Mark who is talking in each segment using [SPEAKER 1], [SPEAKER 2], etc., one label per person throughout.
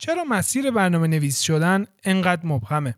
[SPEAKER 1] چرا مسیر برنامه نویس شدن انقدر مبهمه؟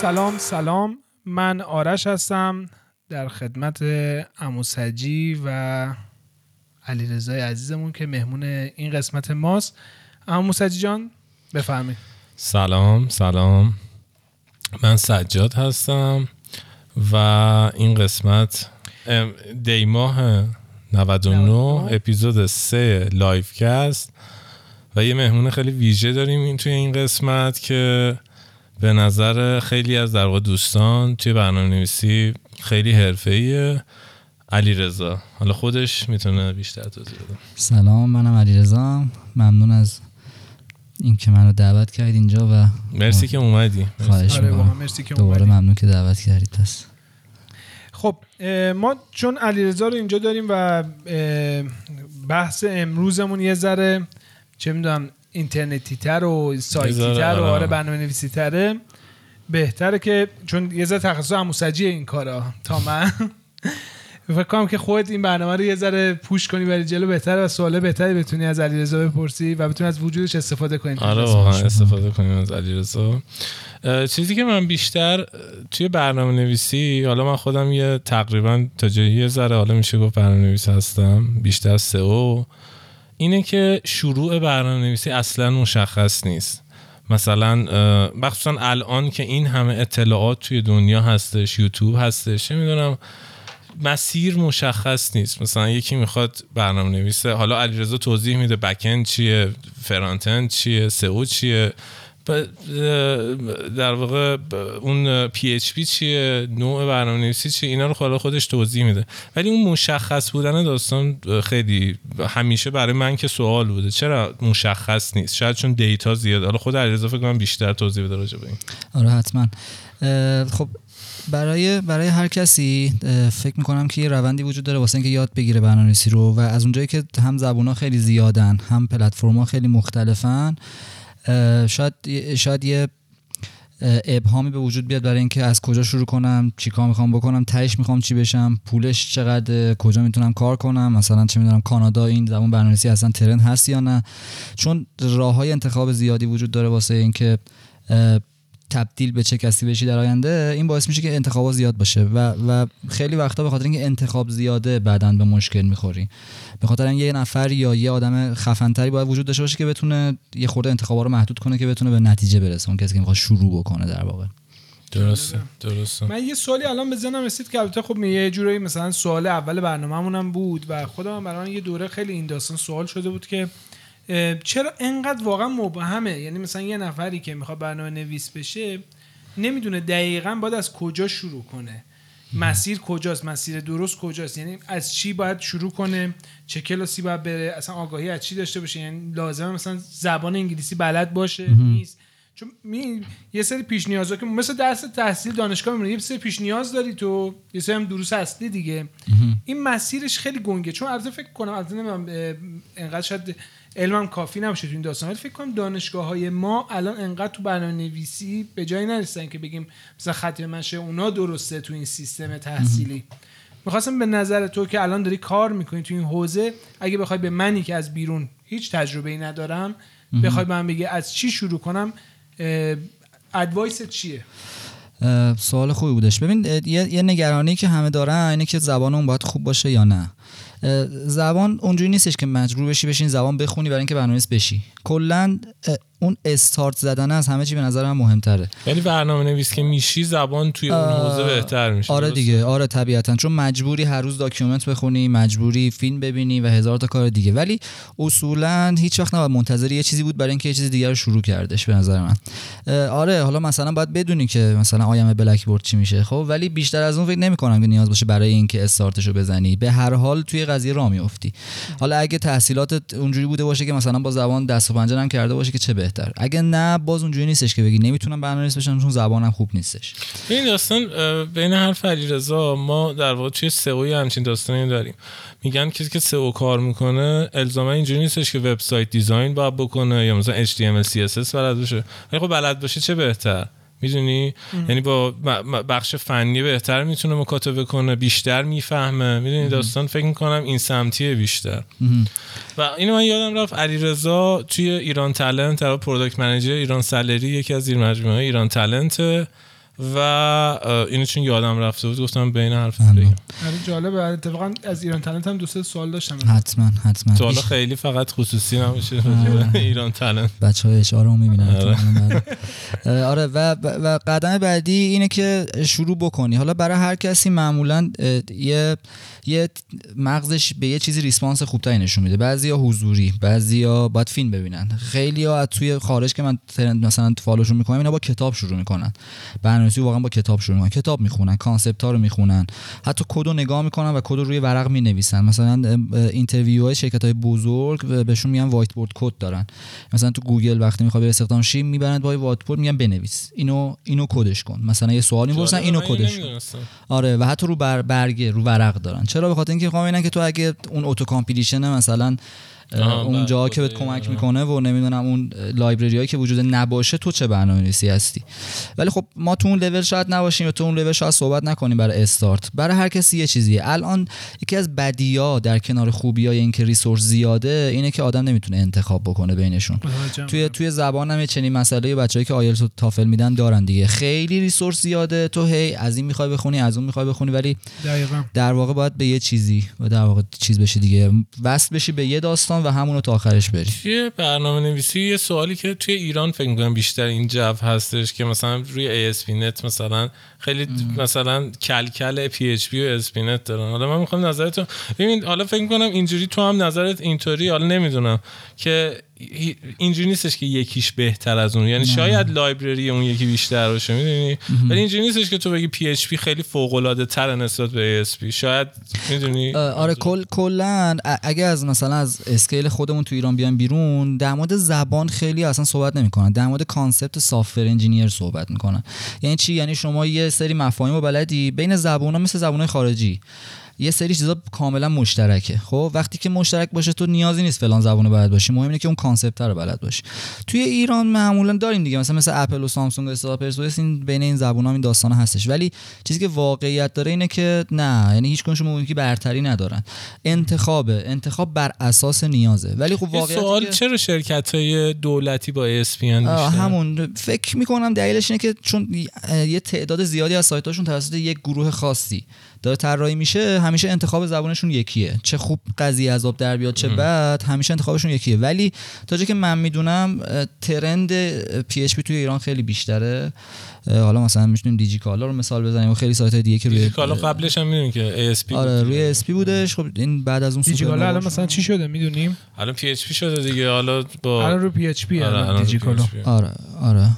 [SPEAKER 1] سلام سلام. من آرش هستم در خدمت عمو سجی و علیرضای عزیزمون که مهمون این قسمت ماست. عمو سجی جان بفرمایید.
[SPEAKER 2] سلام سلام. من سجاد هستم و این قسمت دی ماه 99 اپیزود 3 لایف کست و یه مهمون خیلی ویژه داریم این توی این قسمت که به نظر خیلی از در دوستان توی برنامه نویسی خیلی حرفه‌ایه. علی رضا حالا خودش می‌تونه بیشتر توضیح بده.
[SPEAKER 3] سلام منم علی رضا ممنون از اینکه منو دعوت کردید اینجا و
[SPEAKER 2] مرسی که اومدی.
[SPEAKER 3] خواهش آره مرسی که دوباره ممنون که دعوت کردید. پس.
[SPEAKER 1] خب ما چون علیرضا رو اینجا داریم و بحث امروزمون یه ذره چه می‌دونم اینترنتی تر و سایتی تر و آره برنامه نویسی تره بهتره که چون یه ذره تخصص هموسجی این کارا تا من. فکر کنم که خودت این برنامه رو یه ذره پوش کنی برای جلو بهتر و سواله بهتری بتونی از علیرضا بپرسی و بتونی از وجودش استفاده کنی.
[SPEAKER 2] آره واقعا استفاده کنیم از علیرضا. چیزی که من بیشتر توی برنامه نویسی حالا من خودم یه تقریبا تا جایی یه ذره حالا میشه گفت برنامه نویس هستم بیشتر سئو. اینه که شروع برنامه نویسی اصلا مشخص نیست. مثلا مخصوصا الان که این همه اطلاعات توی دنیا هستش یوتیوب هستش چه می‌دونم مسیر مشخص نیست. مثلا یکی می‌خواد برنامه نویسه حالا علیرضا توضیح میده بکن چیه فرانتند چیه سئو چیه. در واقع اون پی اچ پی چیه نوع برنامه نویسی چیه اینا رو خالا خودش توضیح میده. ولی اون مشخص بودن داستان خیلی همیشه برای من که سوال بوده چرا مشخص نیست؟ شاید چون دیتا زیاد. حالا خود علیرضا فکر کنم بیشتر توضیح بده راجع به این.
[SPEAKER 3] آره حتما. خب برای برای هر کسی فکر می‌کنم که یه روندی وجود داره واسه اینکه یاد بگیره برنامه‌نویسی رو و از اونجایی که هم زبونا خیلی زیادن هم پلتفرما خیلی مختلفن شاید شاید یه ابهامی به وجود بیاد برای اینکه از کجا شروع کنم چیکار می‌خوام بکنم تهش می‌خوام چی بشم پولش چقدر کجا می‌تونم کار کنم مثلا چه می‌دونم کانادا این زبان برنامه‌نویسی اصلا ترند هست یا نه؟ چون راه های انتخاب زیادی وجود داره واسه اینکه تبدیل به چه کسی بشی در آینده این باعث میشه که انتخابات زیاد باشه و, و خیلی وقتا به خاطر اینکه انتخاب زیاده بعدا به مشکل می‌خوری. به خاطر اینکه یه نفر یا یه آدم خفنتری باید وجود داشته باشه که بتونه یه خورده انتخابات رو محدود کنه که بتونه به نتیجه برسه اون کسی که می‌خواد شروع بکنه در واقع.
[SPEAKER 2] درسته درسته.
[SPEAKER 1] من یه سوالی الان به ذهنم رسید که البته خب یه جورایی مثلا سوال اول برنامه‌مونم بود و خودم برای یه دوره خیلی این داستان سوال شده بود که چرا انقدر واقعا مبهمه؟ یعنی مثلا یه نفری که می‌خواد برنامه نویس بشه نمی‌دونه دقیقا باید از کجا شروع کنه. مسیر کجاست؟ مسیر درست کجاست؟ یعنی از چی باید شروع کنه؟ چه کلاسی باید بره؟ اصلا آگاهی از چی داشته باشه؟ یعنی لازمه مثلا زبان انگلیسی بلد باشه؟ نیست. چون می یه سری پیش نیازا که مثل درس تحصیل دانشگاه میمونه. یه سری پیش نیاز داری تو یه سری هم دروس اصلی دیگه. این مسیرش خیلی گنگه. چون البته فکر کنم البته نمی‌دونم انقدر شاید علمم کافی نباشه تو این داستان. ولی فکر کنم دانشگاه های ما الان انقدر تو برنامه نویسی به جایی نرسن که بگیم مثلا خط منشه اونا درسته تو این سیستم تحصیلی. می‌خواستم به نظر تو که الان داری کار می‌کنی تو این حوزه اگه بخوای به منی که از بیرون هیچ تجربه ای ندارم بخوای من بگی از چی شروع کنم ادوایس چیه؟
[SPEAKER 3] سوال خوبی بودش. ببین یه, نگرانی که همه دارن اینه که زبان اون باید خوب باشه یا نه. زبان اونجوری نیستش که مجبور بشی بشین زبان بخونی برای اینکه برنامه‌نویس بشی. کلا اون استارت زدن از همه چی به نظر من مهمتره.
[SPEAKER 2] ولی برنامه نویس که میشی زبان توی اون حوزه بهتر میشه
[SPEAKER 3] آره
[SPEAKER 2] درسته؟
[SPEAKER 3] دیگه آره طبیعتا. چون مجبوری هر روز document بخونی مجبوری فیلم ببینی و هزار تا کار دیگه. ولی اصولا هیچ وقت نباید منتظر یه چیزی بود برای اینکه یه چیز دیگر رو شروع کردش به نظر من. آره حالا مثلا باید بدونی که مثلا I'm blackboard چی میشه. خب ولی بیشتر از اون فکر نمی کنم که نیاز باشه برای اینکه استارتش رو بزنی. به هر حال توی قضیه راه میافتی. حالا اگه تحصیلات اونجوری بوده باشه که مثلا با زبان دست و پنجه کرده باشه که چه بهتر. اگه نه باز اونجوری نیستش که بگی نمی‌تونم برنامه‌نویس بشم چون زبانم خوب نیستش.
[SPEAKER 2] این داستان بین حرف علیرضا ما در واقع توی سئو همچین داستانی داریم. میگن کسی که سئو کار می‌کنه الزاما اینجوری نیستش که وبسایت دیزاین باید بکنه یا مثلا HTML CSS بلد باشه. خب بلد باشه چه بهتر؟ می‌دونی؟ یعنی با بخش فنی بهتر می‌تونه مکاتبه کنه بیشتر می‌فهمه. می‌دونی داستان؟ فکر می‌کنم این سمتیه بیشتر. و اینو من یادم رفت علیرضا توی IranTalent در product manager IranSalary یکی از زیر مجموعه IranTalent و اینو چون یادم رفته بود گفتم بین حرف بگم
[SPEAKER 1] آره جالبه. اتفاقا از IranTalent هم دو سه سوال داشتم.
[SPEAKER 3] حتما حتما.
[SPEAKER 2] تو حالا خیلی فقط خصوصی نمیشه IranTalent
[SPEAKER 3] بچه های HR رو می‌بینن.
[SPEAKER 2] آره.
[SPEAKER 3] آره و, و قدم بعدی اینه که شروع بکنی. حالا برای هر کسی معمولا یه یه مغزش به یه چیزی response خوبتری نشون میده. بعضیا حضوری بعضیا باید فیلم ببینن. خیلی ها توی خارج که من trend مثلا follow شون می‌کنم اینا با کتاب شروع می‌کنن. برنامه‌نویسی واقعا با کتاب شروع می‌کنن. کتاب می‌خونن concept ها رو می‌خونن. حتی کد رو نگاه می‌کنن و کد رو روی ورق می‌نویسن. مثلا interview های شرکت های بزرگ بهشون میگن whiteboard code دارن. مثلا تو گوگل وقتی می‌خوای بری استخدام شی می‌برند با whiteboard میگن بنویس. اینو اینو کدش کن. مثلا یه سوال می‌پرسن اینو کدش کن. آره و حتی رو بر برگه رو ورق دارن. چرا؟ به خاطر اینکه می‌خوام که تو اگه اون auto completion مثلا اه،
[SPEAKER 2] آها،
[SPEAKER 3] اون جا
[SPEAKER 2] بله،
[SPEAKER 3] که بهت کمک. می‌کنه و نمی‌دونم اون library هایی که وجود نباشه تو چه برنامه نویسی هستی. ولی خب ما تو اون لول شاید نباشیم یا تو اون لول شاید صحبت نکنیم برای استارت. برای هر کسی یه چیزیه. الان یکی از بدیا در کنار خوبی های اینکه resource زیاده اینه که آدم نمی‌تونه انتخاب بکنه بینشون. توی توی زبان هم یه چنین مسئله بچه‌ای که آیلتس و تافل میدن دارن دیگه. خیلی resource زیاده. تو هی از این می‌خوای بخونی از اون می‌خوای بخونی ولی
[SPEAKER 1] دقیقا.
[SPEAKER 3] در واقع باید به یه چیزی و در واقع چیز بشی دیگه. وصل بشی به یه داستان و همونو تا آخرش بری
[SPEAKER 2] توی برنامه نویسی یه سوالی که توی ایران فکر می‌کنم بیشتر این جو هستش که مثلا روی ASP.NET مثلا خیلی مثلا کلکل PHP و ASP.NET دارن. حالا من می‌خوام نظرتون ببین حالا فکر می‌کنم اینجوری تو هم نظرت اینطوری حالا نمی‌دونم که اینجوری نیستش که یکیش بهتر از اون. یعنی شاید لایبرری اون یکی بیشتر باشه می‌دونی؟ ولی اینجوری نیستش که تو بگی PHP خیلی فوق العاده تر نسبت به ASP شاید می‌دونی؟
[SPEAKER 3] آره کل کلا اگه از مثلا از scale خودمون تو ایران بیان بیرون در مورد زبان خیلی اصلا صحبت نمی‌کنن. در مورد concept software engineer صحبت می‌کنن. یعنی چی؟ یعنی شما یه سری مفاهیم رو بلدی. بین زبونا مثل زبانهای خارجی. یه سری چیزا کاملا مشترکه. خب وقتی که مشترک باشه تو نیازی نیست فلان زبان رو بلد باشی. مهم اینه که اون concept رو بلد باشی. توی ایران معمولا داریم دیگه. مثلا مثل اپل و سامسونگ و استاپرس این بین این زبان این داستان هستش. ولی چیزی که واقعیت داره اینه که نه. یعنی هیچ کنشون ممکنه که برتری ندارن. انتخابه. انتخاب بر اساس نیازه. ولی خب واقعیت
[SPEAKER 2] سوال
[SPEAKER 3] که-
[SPEAKER 2] چرا شرکت های دولتی با
[SPEAKER 3] آه،
[SPEAKER 2] بیشتر؟
[SPEAKER 3] همون. فکر می‌کنم دلیلش اینه که چون یه تعداد زیادی از سایتاشون توسط یک گروه خاصی داره طراحی میشه. همیشه انتخاب زبانشون یکیه. چه خوب قضیه عذاب در بیاد چه بد همیشه انتخابشون یکیه. ولی تا جایی که من می‌دونم trend PHP توی ایران خیلی بیشتره. حالا مثلا می‌تونیم دیجی کالا رو مثال بزنیم و خیلی سایت های دیگه که روی
[SPEAKER 2] دیجیکالا قبلش هم می‌دونی که ASP
[SPEAKER 3] آره
[SPEAKER 2] بود.
[SPEAKER 3] روی ASP بودش. خب این بعد از اون
[SPEAKER 1] دیجیکالا الان
[SPEAKER 3] سوپرنووا
[SPEAKER 1] مثلا چی شده؟ می‌دونیم؟
[SPEAKER 2] الان PHP شده دیگه. حالا با
[SPEAKER 1] الان رو PHP
[SPEAKER 2] آره، الان
[SPEAKER 1] دیجیکالا.
[SPEAKER 2] PHP.
[SPEAKER 3] آره آره.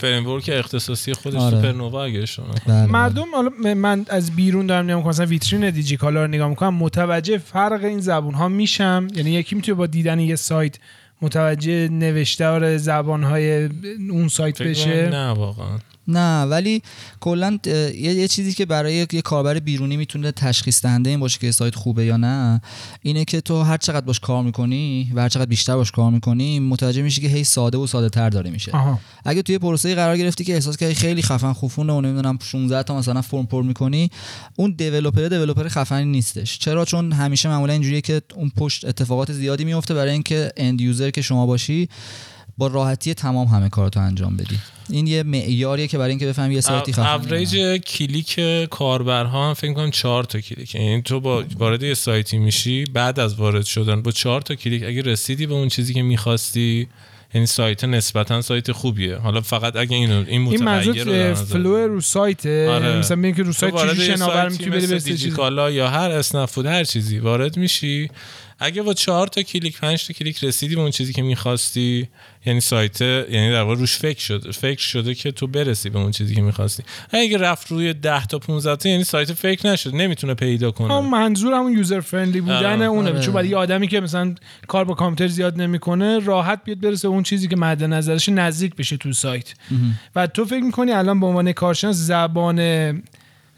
[SPEAKER 2] framework اختصاصی خودش
[SPEAKER 3] آره.
[SPEAKER 2] سوپرنووا اگه شما
[SPEAKER 3] بله.
[SPEAKER 1] مردم حالا من از بیرون دارم نگاه می‌کنم مثلا ویترین دیجیکالا رو نگاه می‌کنم متوجه فرق این زبون ها میشم. یعنی یکی می‌تونه با دیدن یه سایت متوجه نوشتار زبان های اون سایت بشه.
[SPEAKER 2] نه واقعا.
[SPEAKER 3] نه ولی کلا یه, یه چیزی که برای یه یه کاربر بیرونی می‌تونه تشخیص دهنده این باشه که سایت خوبه یا نه اینه که تو هر چقدر باش کار می‌کنی و هر چقدر بیشتر باش کار می‌کنی متوجه میشی که هی ساده و ساده تر داره میشه.
[SPEAKER 1] آها.
[SPEAKER 3] اگه توی پروسه قرار گرفتی که احساس کردی خیلی خفن خفونه و نمی‌دونم 16 تا مثلا فرم پر می‌کنی اون دیولپر دیولپر خفنی نیستش. چرا؟ چون همیشه معمولا اینجوریه که اون پشت اتفاقات زیادی میفته برای اینکه اند یوزر که شما باشی با راحتی تمام همه کاراتو انجام بدی. این یه معیاریه که برای اینکه بفهمی یه سایتی نه.
[SPEAKER 2] اوریج کلیک کاربرها هم فکر کنم 4 تا کلیک. یعنی تو با وارد یه سایتی میشی بعد از وارد شدن با 4 تا کلیک اگه رسیدی به اون چیزی که می‌خواستی یعنی سایت نسبتا سایت خوبیه. حالا فقط اگه اینو این
[SPEAKER 1] این
[SPEAKER 2] متغیر
[SPEAKER 1] منظور
[SPEAKER 2] رو در نظر
[SPEAKER 1] flow رو سایت
[SPEAKER 2] آره.
[SPEAKER 1] مثلا ببین که رو سایت چیزی شناور
[SPEAKER 2] سایتی
[SPEAKER 1] می‌تونی بری به
[SPEAKER 2] یا هر اسنپ فود هر چیزی وارد میشی. اگه با چهار تا کلیک پنج تا کلیک رسیدی به اون چیزی که می‌خواستی یعنی سایت یعنی در واقع روش فکر شده فکر شده که تو برسی به اون چیزی که می‌خواستی. اگه رفت روی 10 تا 15 تا یعنی سایت فکر نشد نمی‌تونه پیدا کنه.
[SPEAKER 1] همون منظور همون user friendly بودن
[SPEAKER 2] آره.
[SPEAKER 1] اونه.
[SPEAKER 3] آره.
[SPEAKER 1] چون برای یه آدمی که مثلا کار با کامپیوتر زیاد نمی‌کنه راحت بیاد برسه به اون چیزی که مد نظرش نزدیک بشه تو سایت. و تو فکر می‌کنی الان به عنوان کارشناس زبان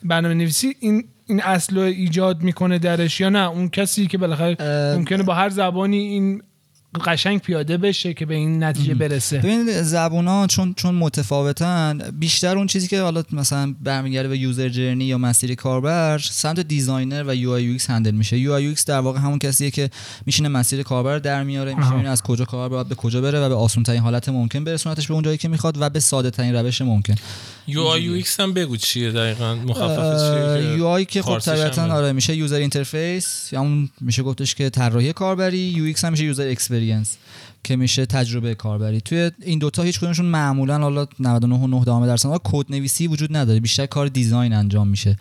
[SPEAKER 1] برنامه نویسی این این اصل رو ایجاد می‌کنه درش یا نه؟ اون کسی که بالاخره ممکنه با هر زبانی این قشنگ پیاده بشه که به این نتیجه برسه.
[SPEAKER 3] ببین زبونا چون چون متفاوتن بیشتر اون چیزی که حالا مثلا برمیگرده به user journey یا مسیر کاربر سمت designer و UI UX handle میشه. UI UX در واقع همون کسیه که میشینه مسیر کاربر رو در میاره میشه. ببینه از کجا کاربر باید به کجا بره و به آسون ترین حالت ممکن برسونتش به اون جایی که می‌خواد و به ساده ترین روش ممکن.
[SPEAKER 2] UI UX هم بگو چیه دقیقا؟ مخفف چیه
[SPEAKER 3] UI که خب طبیعتا. آره میشه user interface یا اون میشه گفتش که طراحی کاربری UX هم میشه user experience که میشه تجربه کاربری. توی این دوتا هیچ کدومشون معمولا حالا 99.9 درصد کد نویسی وجود نداره. بیشتر کار design انجام میشه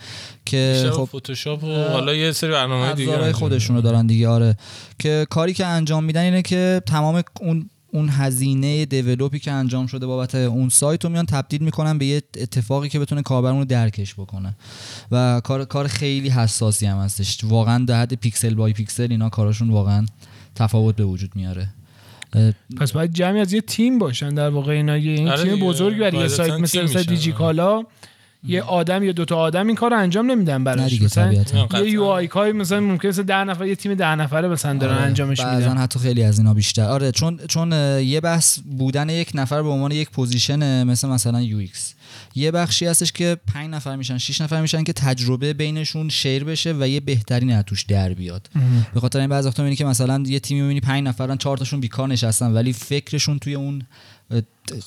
[SPEAKER 3] که خب
[SPEAKER 2] فتوشاپ و حالا یه سری برنامه دیگه
[SPEAKER 3] خودشون رو دارن دیگه آره. که کاری که انجام میدن اینه که تمام اون اون هزینه develop ی که انجام شده بابت اون سایت رو میان تبدیل می‌کنن به یه اتفاقی که بتونه کاربر اون رو درکش بکنه. و کار کار خیلی حساسی هم هستش. واقعا در حد pixel by pixel اینا کاراشون واقعا تفاوت به وجود میاره.
[SPEAKER 1] پس باید جمعی از یه تیم باشن در واقع اینا. یه این
[SPEAKER 2] آره
[SPEAKER 1] تیم. بزرگی برای یه سایت مثل
[SPEAKER 2] میشن.
[SPEAKER 1] دیجیکالا یه آدم یا دوتا آدم این کار رو انجام نمیدن
[SPEAKER 3] نه
[SPEAKER 1] براش.
[SPEAKER 3] دیگه
[SPEAKER 1] مثلا. یه UI کای مثلا ممکنه مثلا 10 نفر یه تیم 10 نفره مثلا دارن
[SPEAKER 3] آره،
[SPEAKER 1] انجامش
[SPEAKER 3] بعضن
[SPEAKER 1] میدن
[SPEAKER 3] حتی خیلی از اینا بیشتر. آره چون چون یه بحث بودن یک نفر به عنوان یک position مثل مثلا UX. یه بخشی هستش که 5 نفر میشن 6 نفر میشن که تجربه بینشون شیر بشه و یه بهترین از توش در بیاد. به خاطر این بعضی وقتا می‌بینی که مثلا یه تیمی می‌بینی 5 نفرن 4 تاشون بیکار نشستن ولی فکرشون توی اون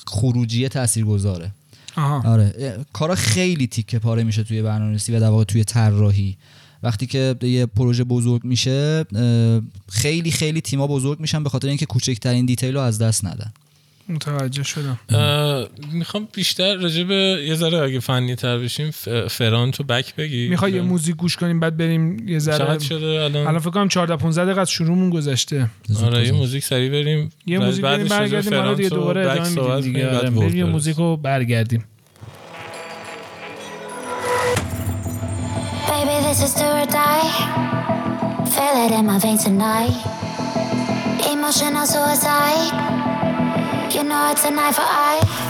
[SPEAKER 3] خروجی تاثیرگذاره.
[SPEAKER 1] آها.
[SPEAKER 3] آره. کارا خیلی تیکه پاره میشه توی برنامه‌نویسی و در واقع توی طراحی. وقتی که یه پروژه بزرگ میشه خیلی خیلی تیما بزرگ میشن به خاطر اینکه کوچکترین دیتیل رو از دست ندن.
[SPEAKER 1] متوجه شدم
[SPEAKER 2] می‌خوام بیشتر راجع به یه ذره اگه فنی تر بشیم ف- فرانت و بک بگی
[SPEAKER 1] می‌خوای یه موزیک گوش کنیم بعد بریم یه ذره
[SPEAKER 2] چقدر شده الان
[SPEAKER 1] الان فکر کنم 14 15 دقیقه از شروعمون گذشته
[SPEAKER 2] آره یه موزیک سریع بریم
[SPEAKER 1] یه
[SPEAKER 2] بعد-
[SPEAKER 1] موزیک بریم برگردیم حالا دیگه دوباره ادامه میدیم دیگه بریم یه. موزیک رو برگردیم
[SPEAKER 4] Baby, this is do or die. Feel it in my veins tonight. Emotional suicide. You know it's a knife for eye.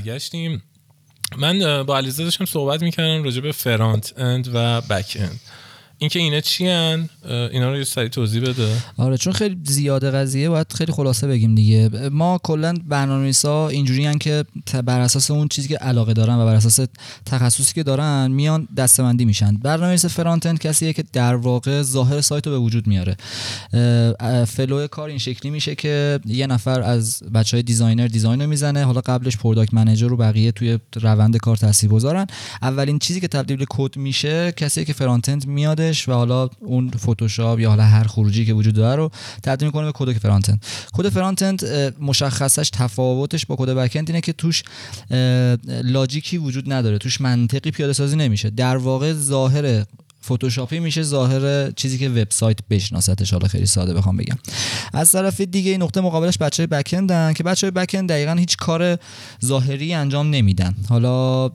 [SPEAKER 2] برگشتیم. من با علیزه داشتم صحبت می‌کردم راجع به front end و back end. اینکه اینا چی هن اینا رو یه سری توضیح بده.
[SPEAKER 3] آره چون خیلی زیاده قضیه باید خیلی خلاصه بگیم دیگه. ما کلا برنامه‌نویسا اینجوری که ت- بر اساس اون چیزی که علاقه دارن و بر اساس تخصصی که دارن میان دسته‌بندی میشن. برنامه‌نویس front end کسیه که در واقع ظاهر سایت رو به وجود میاره. flow کار این شکلی میشه که یه نفر از بچه های designer design می‌زنه حالا قبلش product manager رو بقیه توی روند کار تاثیرگذارن اولین چیزی که تبدیل به کد میشه کسی که front end میادش و حالا اون فتوشاپ یا حالا هر خروجی که وجود داره رو تبدیل می‌کنه به کد front end کد front end اه، مشخصش تفاوتش با کد back اینه که توش logic ی وجود نداره. توش منطقی پیاده سازی نمیشه. در واقع ظاهر فتوشاپی میشه ظاهر چیزی که وبسایت بشناستش حالا خیلی ساده بخوام بگم. از طرف دیگه این نقطه مقابلش بچه back end ن که بچه back end دقیقا هیچ کار ظاهری انجام نمیدن. حالا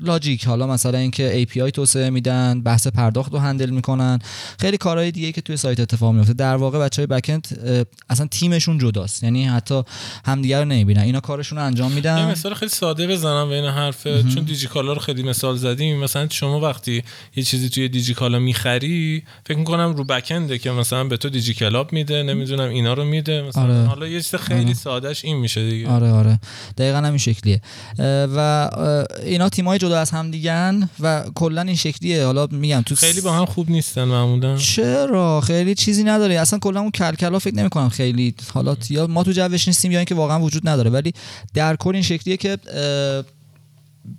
[SPEAKER 3] لاجیک حالا مثلا اینکه API توسعه میدن بحث پرداخت رو هندل می‌کنن. خیلی کارهای دیگه که توی سایت اتفاق میفته در واقع بچه بکند اصلا تیمشون جداست. یعنی حتی همدیگه رو نمی‌بینن. اینا کارشون رو انجام میدن.
[SPEAKER 2] مثال خیلی ساده بزنم به این حرفه چون دیجیکالا رو خیلی مثال زدیم. مثلا شما وقتی یه چیزی توی دیجیکالا می‌خری فکر می‌کنم رو بکنده که مثلا به تو دیجی کلاب میده نمی‌دونم اینا رو میده مثلا
[SPEAKER 3] آره.
[SPEAKER 2] حالا یه چیز خیلی
[SPEAKER 3] آره.
[SPEAKER 2] سادهش این میشه دیگه.
[SPEAKER 3] آره آره. دقیقا همین شکلیه. و اینا تیمای جدا از هم دیگن و کلا این شکلیه. حالا میگم تو
[SPEAKER 2] خیلی با هم خوب نیستن معمولا.
[SPEAKER 3] چرا؟ خیلی چیزی نداره. اصلا کلا اون کلکلا فکر نمی کنم خیلی حالا یا ما تو جوش نیستیم یا اینکه واقعا وجود نداره. ولی در کل این شکلیه که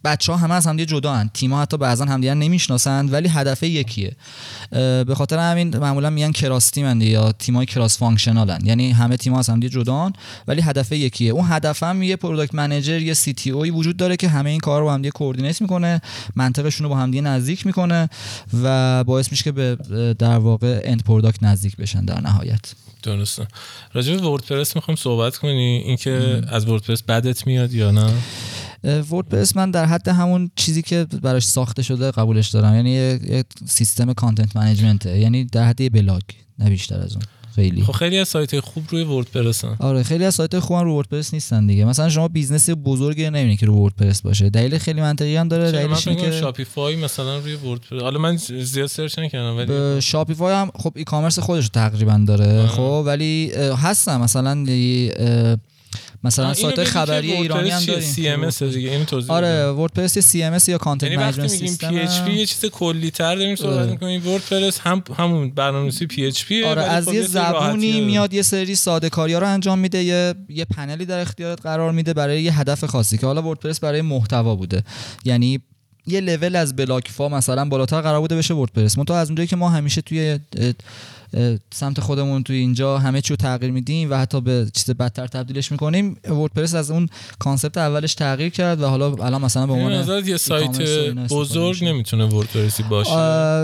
[SPEAKER 3] بچه ها همه از همدیگه جدا هن تیم ها حتی بعضا همدیگه نمی‌شناسند ولی هدف یکیه. به خاطر همین معمولا میگن cross team یا تیم های cross functional ن. یعنی همه تیم ها از همدیگه جدا هن ولی هدف یکیه. اون هدف هم یه product manager یه CTO ی وجود داره که همه این کار رو با همدیگه coordinate می‌کنه منطقشون رو با همدیگه نزدیک می‌کنه و باعث میشه که به در واقع end product نزدیک بشن در نهایت.
[SPEAKER 2] درسته. راجع به WordPress می‌خوام صحبت کنی؟ اینکه از WordPress بدت میاد یا نه؟
[SPEAKER 3] وردپرس من در حد همون چیزی که براش ساخته شده قبولش دارم. یعنی یه, سیستم content management ه یعنی در حد یه بلاگ نه بیشتر از اون. خیلی.
[SPEAKER 2] خب خیلی از سایت خوب روی WordPress ن
[SPEAKER 3] آره خیلی از سایت خوبن رو WordPress نیستن دیگه. مثلا شما business بزرگی رو نمی‌بینی که رو WordPress باشه. دلیل خیلی منطقی هم داره. دلیلش اینه که
[SPEAKER 2] Shopify مثلا روی WordPress حالا من زیاد search نکردم ولی
[SPEAKER 3] Shopify هم خب e-commerce خودش رو تقریبا داره.
[SPEAKER 2] آه.
[SPEAKER 3] خب ولی هستن. مثلا مثلا سایت خبری ایرانی هم
[SPEAKER 2] WordPress چیه؟
[SPEAKER 3] داریم
[SPEAKER 2] CMS دیگه اینو توضیح.
[SPEAKER 3] آره WordPress CMS یا content
[SPEAKER 2] یعنی وقتی
[SPEAKER 3] management
[SPEAKER 2] میگیم
[SPEAKER 3] سیستم
[SPEAKER 2] PHP یه چیز کلی تر داریم صحبت
[SPEAKER 3] آره.
[SPEAKER 2] می‌کنیم WordPress هم همون برنامه‌نویسی PHP
[SPEAKER 3] آره
[SPEAKER 2] ولی
[SPEAKER 3] از
[SPEAKER 2] خب
[SPEAKER 3] یه زبونی. میاد یه سری ساده کاری رو انجام میده یه یه پنلی در اختیارت قرار میده برای یه هدف خاصی که حالا WordPress برای محتوا بوده یعنی یه لول از بلاکفا مثلا بالاتر قرار بوده بشه WordPress منتها از اونجایی که ما همیشه توی سمت خودمون توی اینجا همه چی رو تغییر میدیم و حتی به چیز بدتر تبدیلش می‌کنیم WordPress از اون concept اولش تغییر کرد و حالا الان مثلا به عنوان
[SPEAKER 2] یه سایت بزرگ. نمی‌تونه وردپرسی باشه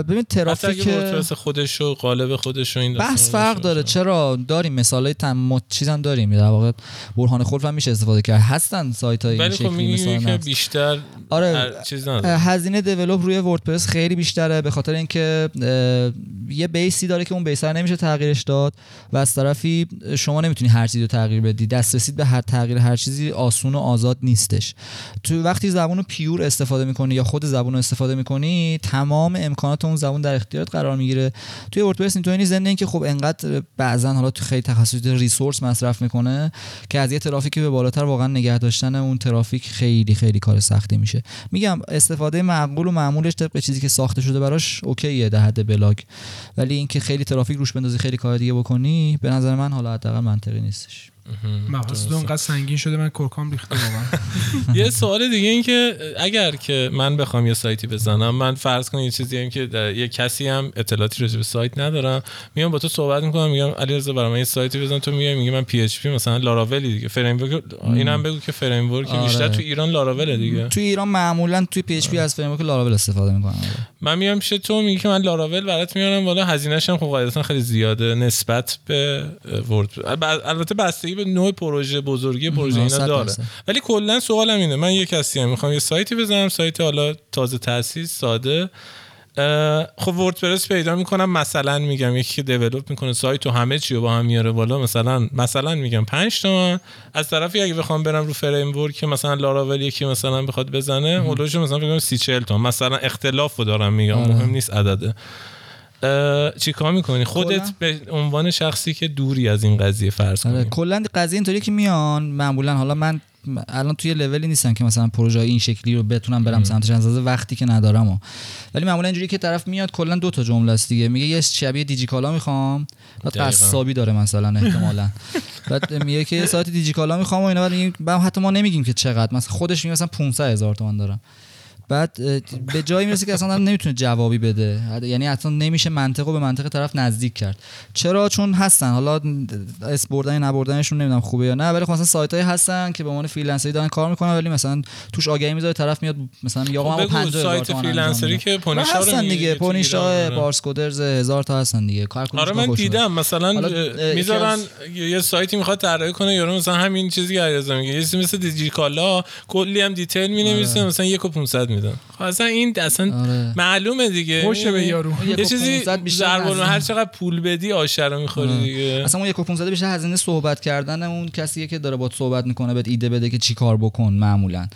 [SPEAKER 3] ببین ترافیک
[SPEAKER 2] وردپرس خودش و قالب خودش و این
[SPEAKER 3] بحث فرق داره. چرا داریم مثالای تم چیزم داریم در واقع برهان خلف هم میشه استفاده کرد هستن سایت های این
[SPEAKER 2] خب
[SPEAKER 3] شکلی مثلا.
[SPEAKER 2] بیشتر
[SPEAKER 3] آره.
[SPEAKER 2] چیز
[SPEAKER 3] هزینه دیولپ روی وردپرس خیلی بیشتره به خاطر اینکه یه بیسی داره که اون بیس رو نمیشه تغییرش داد و از طرفی شما نمی‌تونی هر چیزی رو تغییر بدی. دسترسی به هر تغییر هر چیزی آسون و آزاد نیستش. تو وقتی زبون رو پیور استفاده می‌کنی یا خود زبون رو استفاده می‌کنی تمام امکانات اون زبون در اختیارت قرار می‌گیره. توی وردپرس اینطوری نیست. ضمن اینکه خب انقدر بعضا حالا تو خیلی تخصصی ریسورس مصرف می‌کنه که از یه ترافیکی به بالاتر واقعا نگه داشتن اون ترافیک خیلی خیلی کار سختی میشه. میگم استفاده معقول و معمولش طبق چیزی که ساخته شده براش اوکیه در حد بلاگ. ولی اینکه خیلی روش بندازی خیلی کار دیگه بکنی به نظر من حالا حداقل منطقی نیستش.
[SPEAKER 1] مباحث اونقدر سنگین شده من کرکام ریخته واقعا.
[SPEAKER 2] یه سوال دیگه این که اگر که من بخوام یه سایتی بزنم من فرض کنم یه چیزی هم که در- یه کسی هم اطلاعاتی راجع به سایت ندارم میام با تو صحبت می‌کنم میگم علیرضا برام یه سایتی بزن تو میگی میگه من PHP مثلا لاراولی دیگه. framework اینم بگو که framework
[SPEAKER 3] آره.
[SPEAKER 2] بیشتر تو ایران لاراول دیگه.
[SPEAKER 3] توی ایران معمولا توی PHP از framework Laravel استفاده می‌کنن
[SPEAKER 2] من میام پیش تو میگی که من لاراول برات میارم والا هزینه‌ش هم خب خیلی زیاده نسبت به ورد البته بستگی به نوع پروژه بزرگی پروژه اینا داره. ولی کلا سوالم اینه. من یه کسی هم می‌خوام یه سایتی بزنم سایت حالا تازه تاسیس ساده. خب وردپرس پیدا می‌کنم مثلا میگم یکی که دیولپ می‌کنه سایت و همه چی رو با هم میاره بالا مثلا مثلا میگم 5 تومن. از طرفی اگه بخوام برم رو فریم ورک که مثلا لاراول یکی مثلا بخواد بزنه اولش مثلا فکر کنم 30 40 تومن. مثلا اختلافو دارم میگم
[SPEAKER 3] آره.
[SPEAKER 2] مهم نیست عدده. اه، چیکار می‌کنی؟ خودت؟ به عنوان شخصی که دوری از این قضیه فرض
[SPEAKER 3] آره
[SPEAKER 2] کنی
[SPEAKER 3] کلا قضیه اینطوری که میان معمولا حالا من الان توی لولی نیستم که مثلا پروژه این شکلی رو بتونم برم سمتش از وقتی که ندارم و. ولی معمولا اینجوری که طرف میاد کلا دو تا جمله است دیگه. میگه یه شبیه دیجیکالا می‌خوام بعد. قصابی داره مثلا احتمالا. بعد میگه که یه سایت دیجیکالا می‌خوام و اینا بعد حتی ما نمیگیم که چقدر. مثلا خودش میگه مثلا 500 هزار تومان دارم. بعد به جایی می‌رسه که اصلا نمی‌تونه جوابی بده. یعنی اصلا نمیشه منطق رو به منطق طرف نزدیک کرد. چرا؟ چون هستن. حالا اسم بردن نبردنشون نمی‌دونم خوبه یا نه ولی خب مثلا سایت های هستن که به عنوان freelancer ی دارن کار می‌کنن ولی مثلا توش آگهی می‌ذاره طرف میاد مثلا آقا من
[SPEAKER 2] خب
[SPEAKER 3] با
[SPEAKER 2] بگو
[SPEAKER 3] 50
[SPEAKER 2] سایت freelancer ی که پونیشا رو
[SPEAKER 3] هستن دیگه. پونیشا
[SPEAKER 2] آره.
[SPEAKER 3] پارس کدرز هزار تا هستن دیگه. کار
[SPEAKER 2] آره من. دیدم. مثلا می‌ذارن یه سایتی می‌خواد طراحی کنه یارو مثلا همین چیزی که علیرضا میگه. یه چیزی مثل دیجیکالا کلی هم detail می‌نویسه مثلا یک و 500 میدن خب اصلا این اصلا
[SPEAKER 3] آره.
[SPEAKER 2] معلومه دیگه
[SPEAKER 1] خوشه به یارو.
[SPEAKER 3] یک
[SPEAKER 2] یه چیزی
[SPEAKER 3] 500 بیشتر
[SPEAKER 2] ضرب. هر چقدر پول بدی آشه رو می‌خوری
[SPEAKER 3] آره.
[SPEAKER 2] دیگه
[SPEAKER 3] اصلا اون یک و 500 بیشتر هزینه صحبت کردن اون کسیه که داره باهات صحبت می‌کنه بهت ایده بده که چی کار بکن معمولا.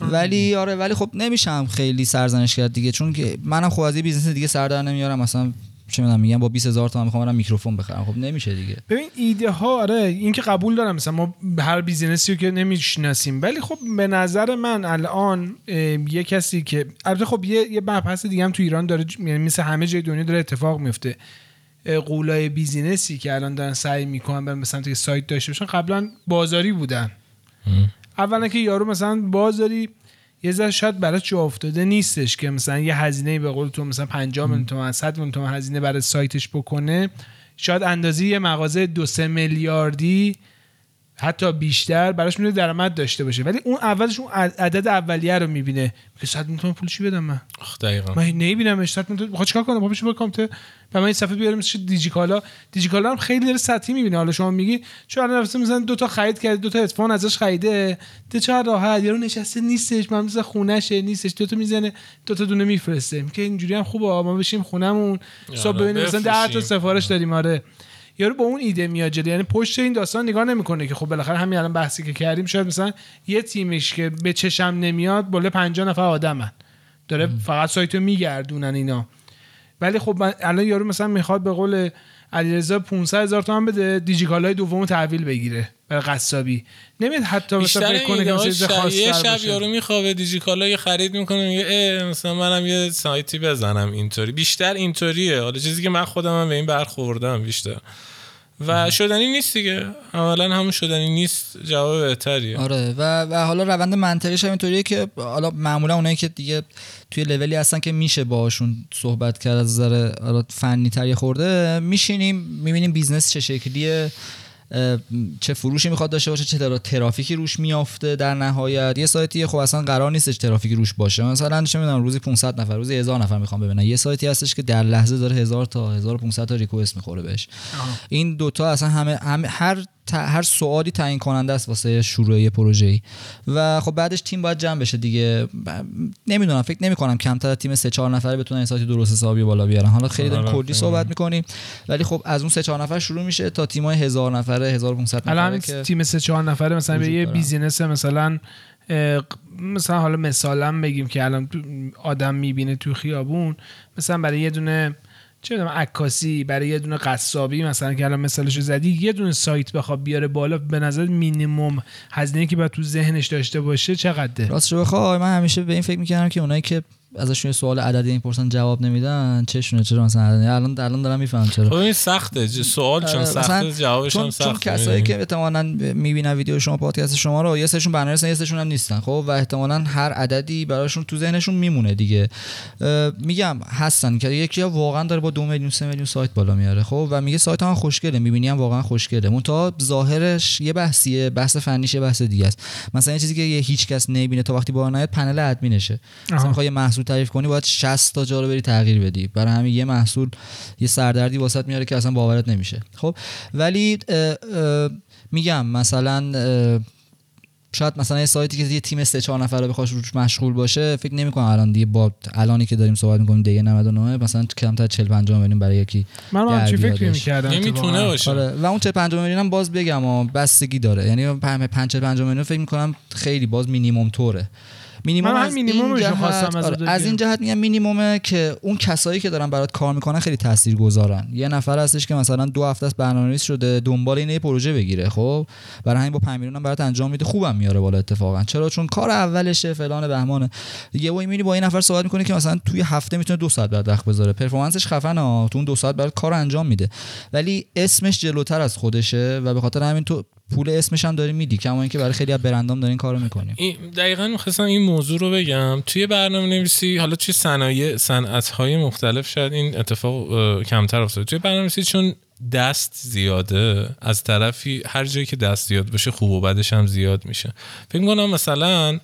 [SPEAKER 3] ولی آره ولی خب نمیشم خیلی سرزنش کرد دیگه چون که منم خب از یه business دیگه سر در نمیارم مثلا چه می‌دونم میگم با 20000 تومان می‌خوام برم میکروفون بخرم. خب نمیشه دیگه.
[SPEAKER 1] ببین ایده ها آره این که قبول دارم مثلا ما هر business ی رو که نمی‌شناسیم. ولی خب به نظر من الان یه کسی که البته خب یه یه مبحث دیگه هم تو ایران داره ج- یعنی مثل همه جای دنیا داره اتفاق میفته قولای بیزینسی که الان دارن سعی می‌کنن برن به سمت که سایت داشته باشن قبلا بازاری بودن. اولا که یارو مثلا بازاری یه ذره شاید برای جا افتاده نیستش که مثلا یه هزینه به قول تو مثلا 50 میلیون تومن 100 میلیون تومن هزینه برای سایتش بکنه. شاید اندازه یه مغازه دو سه میلیاردی حتی بیشتر براش می‌تونه درآمد داشته باشه. ولی اون اولش اون عد- عدد اولیه رو می‌بینه. میگه 100 میلیون تومن پول چی بدم من.
[SPEAKER 2] آخ، دقیقا.
[SPEAKER 1] من نمیبینمش. 100 میلیون بخواد چیکار کنه بابا با کامته و من این صفحه بیارم مثل دیجیکالا. دیجیکالا هم خیلی داره سطحی می‌بینه. حالا شما میگی چون الان رفته مثلا دو تا خرید کرده دو تا هدفون ازش خریده؟ ده چقدر راحت؟ یارو نشسته نیستش من مثلا خونهشه نیستش. دو تا می‌زنه دو تا دونه میفرسته. میگه اینجوری هم خوبه ما بشیم خونمون صبح
[SPEAKER 2] آره،
[SPEAKER 1] ببینیم مثلا 10 تا. سفارش داریم. آره. یارو با اون ایده میاد جلو. یعنی پشت این داستان نگاه نمی‌کنه که خب بالاخره همین الان بحثی که کردیم شاید مثلا یه تیمش که به چشم نمیاد بالا 50 نفر آدمن. داره فقط سایتو میگردونن اینا. ولی خب الان یارو مثلا می‌خواد به قول علیرضا 500 هزار تومن بده دیجیکالای دومو تحویل بگیره برای قصابی. نمیاد حتی مثلا فکر کنه که مثلا
[SPEAKER 2] یه شب یارو میخوابه دیجیکالا یه خرید می‌کنه میگه مثلا منم یه سایتی بزنم اینطوری. بیشتر اینطوریه. حالا چیزی که من خودم هم به این برخوردم بیشتر. و شدنی نیست دیگه. اولا همون شدنی نیست جواب بهتریه.
[SPEAKER 3] آره. و, و حالا روند منطقیش هم اینطوریه که حالا معمولا اونایی که دیگه توی لولی هستن که میشه باشون صحبت کرد از نظر فنی تر یه خورده میشینیم می‌بینیم business چه شکلیه. چه فروشی می‌خواد داشته باشه چه ترا- ترافیکی روش میافته در نهایت. یه سایتی خب اصلا قرار نیستش ترافیکی روش باشه. مثلا چه می‌دونم روزی 500 نفر روزی 1000 نفر می‌خوام ببینن. یه سایتی هستش که در لحظه داره 1000 تا 1500 تا request می‌خوره بهش. این دوتا اصلا همه, همه هر هر سوالی تعیین کننده است واسه شروع یه پروژه‌ای. و خب بعدش تیم باید جمع بشه دیگه. نمی‌دونم فکر نمی کنم کمتر از تیم سه چهار نفره بتونن این سایت درست حسابی بالا بیارن. حالا خیلی داریم
[SPEAKER 2] آره،
[SPEAKER 3] کلی صحبت می‌کنیم ولی خب از اون سه چهار نفر شروع میشه تا تیمای هزار نفره 1500
[SPEAKER 1] الان
[SPEAKER 3] نفره
[SPEAKER 1] همین
[SPEAKER 3] که
[SPEAKER 1] تیم سه چهار نفره مثلا به یه. بیزینس مثلا مثلا حالا مثالا بگیم که الان آدم می‌بینه تو خیابون مثلا برای یه دونه چه می‌دونم عکاسی برای یه دونه قصابی مثلا که الان مثالشو زدی یه دونه سایت بخواد بیاره بالا به نظر مینیمم هزینه که باید تو ذهنش داشته باشه چقدره؟
[SPEAKER 3] راستش بخوای من همیشه به این فکر می‌کردم که اونایی که ازشون سوال عددی می‌پرسن جواب نمیدن چشونه؟ چرا مثلا الان الان دارم می‌فهمم چرا.
[SPEAKER 2] خب این سخته سوال چون
[SPEAKER 3] آره،
[SPEAKER 2] سخته جوابش هم
[SPEAKER 3] چون, چون
[SPEAKER 2] سخته.
[SPEAKER 3] کسایی. که احتمالاً می‌بینن ویدیو شما پادکست شما رو یه سشون برنامه یه سشون هم نیستن. خب و احتمالاً هر عددی براشون تو ذهنشون میمونه دیگه. میگم هستن که یکی واقعا داره با دو میلیون سه میلیون سایت بالا میاره. خب و میگه سایت هم خوشگله می‌بینی هم واقعا خوشگله. منتها ظاهرش یه بحثیه بحث فنیش یه بحث دیگه است. مثلا یه چیزی که هیچ کس نمی‌بینه تا وقتی بالا نیاد پنل ادمینشه. مثلا
[SPEAKER 1] آها.
[SPEAKER 3] محصول تعریف کنی باید 60 تا جا رو بری تغییر بدی. برای همین یه محصول یه سردردی واسط میاره که اصلا باورت نمیشه. خب ولی اه، اه، میگم مثلا شاید مثلا یه سایتی که یه تیم سه چهار نفره بخواد روش مشغول باشه فکر نمی‌کنم الان دیگه با الانی که داریم صحبت می‌کنیم دیگه 99 مثلا کمتر 40 50 میلیون برای یکی
[SPEAKER 1] من همچین فکر. می‌کردم
[SPEAKER 2] نمی‌تونه باشه.
[SPEAKER 3] آره و اون 40 50 میلیون هم باز بگم و بستگی داره. یعنی 5 50 میلیون فکر می‌کنم خیلی باز مینیمم طوره. مینیمم از این جهت آره،. از این جهت میگم مینیممه که اون کسایی که دارن برات کار می‌کنن خیلی تاثیر گذارن یه نفر هستش که مثلا دو هفته است برنامه‌نویس شده دنبال اینه یه پروژه بگیره خب؟ برای همین با 5 میلیون هم برات انجام میده خوبم میاره بالا اتفاقا. چرا؟ چون کار اولشه فلان بهمانه. یه وای می‌بینی با این نفر صحبت می‌کنه که مثلا توی هفته می‌تونه دو ساعت بعد وقت بذاره. پرفورمنسش خفنه ها. تو اون دو ساعت برات کار انجام میده. ولی اسمش جلوتر از خودشه و به خاطر همین تو پول اسمش هم داری میدی کما اینکه برای خیلی از برندام دارین کارو می‌کنیم
[SPEAKER 2] دقیقا می‌خواستم این موضوع رو بگم. توی برنامه نویسی حالا توی صنایع صنعت های مختلف شاید این اتفاق کمتر افتاده. توی برنامه نویسی چون دست زیاده از طرفی هر جایی که دست زیاد باشه خوب و بدش هم زیاد میشه. فکر می‌کنم مثلا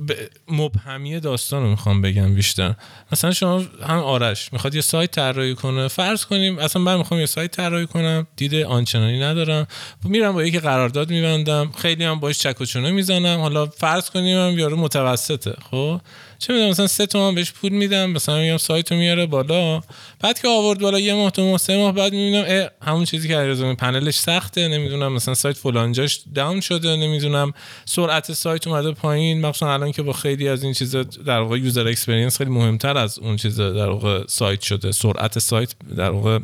[SPEAKER 2] به مبهمی داستان رو می‌خوام بگم بیشتر. مثلا شما هم آرش می‌خواد یه سایت طراحی کنه. فرض کنیم اصلا من می‌خوام یه سایت طراحی کنم. دید آنچنانی ندارم. میرم با یکی قرارداد میبندم. خیلی هم باش چک و چونه می‌زنم. حالا فرض کنیم هم یارو متوسطه خب؟ چه می‌دونم مثلا سه تومن بهش پول میدم مثلا میگم سایت رو میاره بالا. بعد که آورد بالا یه ماه دو ماه سه ماه بعد می‌بینم همون چیزی که علیرضا پنلش سخته نمی‌دونم مثلا سایت فلانجاش down شده نمی‌دونم سرعت سایت اومده پایین. مخصوصا الان که با خیلی از این چیزا در واقع user experience خیلی مهمتر از اون چیز در واقع سایت شده. سرعت سایت در واقع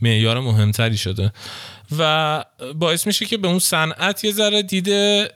[SPEAKER 2] معیار مهمتری شده. و باعث میشه که به اون صنعت یه ذره دیده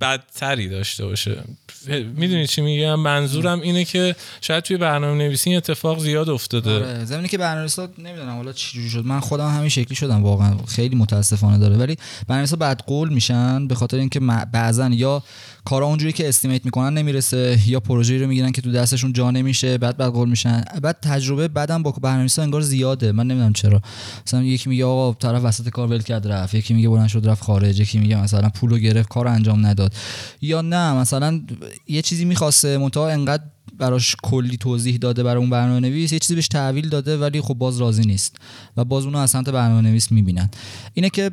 [SPEAKER 2] بدتری داشته باشه. می‌دونی چی میگم؟ منظورم اینه که شاید توی برنامه نویسی اتفاق زیاد افتاده.
[SPEAKER 3] آره زمینی که برنامه‌نویسا نمی‌دونم حالا چی شد. من خودم همین شکلی شدم واقعا. خیلی متاسفانه داره. ولی برنامه‌نویسا بعد قول میشن به خاطر اینکه بعضا یا کارا اونجوری که استیمیت می‌کنن نمی‌رسه. یا پروژه‌ای رو می‌گیرن که تو دستشون جا نمیشه بعد بعد قول میشن. بعد تجربه بعدم با برنامه‌نویسا انگار زیاده. من نمی‌دونم چرا. مثلا یکی میگه آقا طرف وسط کار ول کرد رفت. یکی میگه بلند شد رفت خارج. یکی میگه مثلا پولو گرفت کار انجام نداد. یا نه مثلا یه چیزی می‌خواسته منتها انقدر براش کلی توضیح داده برای اون برنامه نویس یه چیزی بهش تحویل داده ولی خب باز راضی نیست و باز اونو از سمت برنامه نویس می‌بینن. اینه که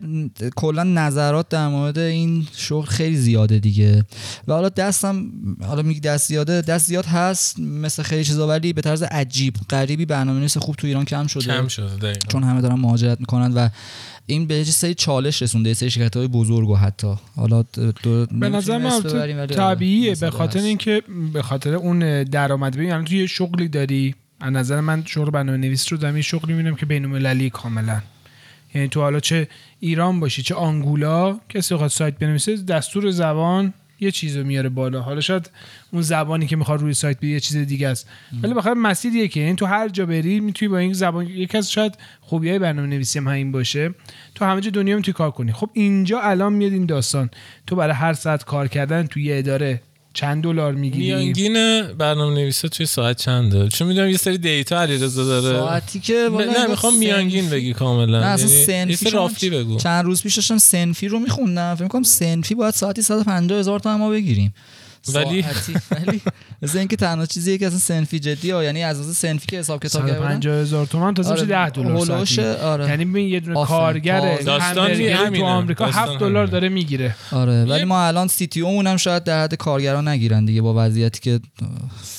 [SPEAKER 3] کلا نظرات در مورد این شغل خیلی زیاده دیگه. و حالا دستم حالا میگی دست زیاده دست زیاد هست مثل خیلی چیزا ولی به طرز عجیب غریبی برنامه نویس خوب تو ایران کم شده.
[SPEAKER 2] کم شده دقیقا.
[SPEAKER 3] چون همه دارن مهاجرت می‌کنن و این به سری چالش رسونده یه سری شرکت های بزرگ و حتی. حالا دو
[SPEAKER 1] به نظر من طبیعیه به خاطر اینکه به خاطر اون درآمد. ببین الان تو یه شغلی داری. از نظر من شغل برنامه نویس رو دارم یه شغلی می‌بینم که بین المللی کاملا. یعنی تو حالا چه ایران باشی چه آنگولا کسی بخواد سایت بنویسه دستور زبان یه چیزو میاره بالا. حالا شاید اون زبانی که می‌خواد روی سایت بیاد یه چیز دیگه است. ولی بخاطر مسیر یکی یعنی تو هر جا بری می‌تونی با این زبان یکی از شاید خوبیای برنامه نویسی هم همین باشه تو همه جا دنیا می‌تونی کار کنی. خب اینجا الان میاد این داستان. تو برای هر ساعت کار کردن تو یه اداره چند دلار می‌گیری؟
[SPEAKER 2] میانگین برنامه نویسه توی ساعت چنده؟ چون می‌دونم یه سری دیتا علیرضا داره.
[SPEAKER 3] ساعتی که
[SPEAKER 2] نه می‌خوام میانگین بگی کاملا.
[SPEAKER 3] نه اصلا
[SPEAKER 2] یعنی
[SPEAKER 3] سنفی
[SPEAKER 2] رافتی بگو.
[SPEAKER 3] چند روز پیش داشتم سنفی رو میخوندم. فکر کنم سنفی باید ساعتی 150 هزار تومن ما بگیریم.
[SPEAKER 2] ولی
[SPEAKER 3] ولی مثل اینکه تنها چیزیه که اصلا سنفی جدی ها یعنی از از سنفی که حساب کتاب کردن
[SPEAKER 1] 150 هزار تومان تازه میشه 10 دلار
[SPEAKER 3] آره.
[SPEAKER 1] یعنی ببین یه دونه کارگر
[SPEAKER 2] داستان
[SPEAKER 1] تو آمریکا 7 دلار داره می‌گیره.
[SPEAKER 3] آره ولی ما الان سی تی اون هم شاید در حد کارگران نگیرن دیگه با وضعیتی که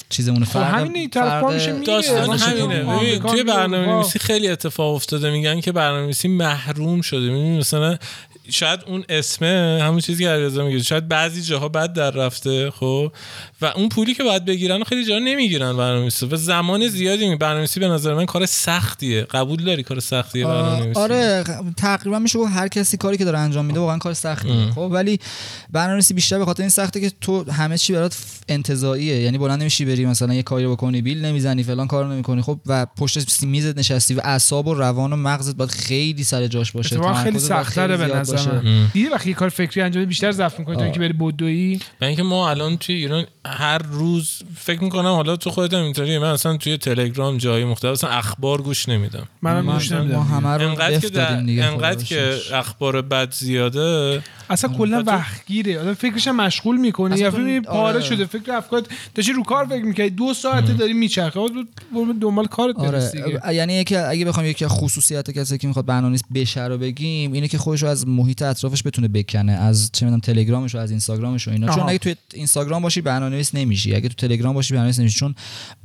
[SPEAKER 3] چیزمون فرق
[SPEAKER 1] خب همین این طرف میشه
[SPEAKER 2] داستان همینه. ببین توی برنامه نویسی خیلی اتفاق افتاده میگن که برنامه نویسی محروم شده. می‌بینی مثلا شاید اون اسمه همون چیزی که علیرضا میگه. شاید بعضی جاها بد در رفته خب؟ و اون پولی که باید بگیرن خیلی جا نمی‌گیرن برنامه‌نویسی و زمان زیادی می برنامه‌نویسی به نظر من کار سختیه. قبول داری کار سختیه برنامه‌نویسی؟
[SPEAKER 3] آره تقریبا میشه گفت هر کسی کاری که داره انجام میده واقعا کار سختیه خب؟ ولی برنامه‌نویسی بیشتر به خاطر این سخته که تو همه چی برات انتزاعیه یعنی بلند نمیشی بری مثلا یه کاری بکنی بیل نمی‌زنی فلان کارو نمی‌کنی خب؟ و پشت میزت نشستی و اعصاب و روان و مغزت باید خیلی سر جاش باشه.
[SPEAKER 1] خیلی سخت‌تره به نظر دیدی وقتی کار فکری انجام بیشتر ضعف می‌کنی. تا اینکه بری بدویی
[SPEAKER 2] و اینکه ما الان توی ایران هر روز فکر می‌کنم حالا تو خودت هم اینطوریه. من اصلا توی تلگرام جای مختلف اصلا اخبار گوش نمیدم.
[SPEAKER 1] منم گوش نمیدم.
[SPEAKER 3] انقدر
[SPEAKER 2] که انقدر که اخبار بد زیاده
[SPEAKER 1] اصلا کلا وقتگیره آدم فکرش مشغول می‌کنه. یا فکر پاره. شده. فکر افکار داشتی رو کار فکر می‌کنی دو ساعته داری میچرخه. دنبال کارت
[SPEAKER 3] آره. یعنی که اگه بخوام یکی از خصوصیت کسی که می‌خواد برنامه‌نویس بشه رو بگیم اینه که خودش رو از محیط اطرافش بتونه بکنه. از چه می‌دونم تلگرامش و از اینستاگرامش و اینا. آها. چون اگه تو اینستاگرام باشی برنامه‌نویس نمیشی. اگه تو تلگرام باشی برنامه‌نویس نمیشی. چون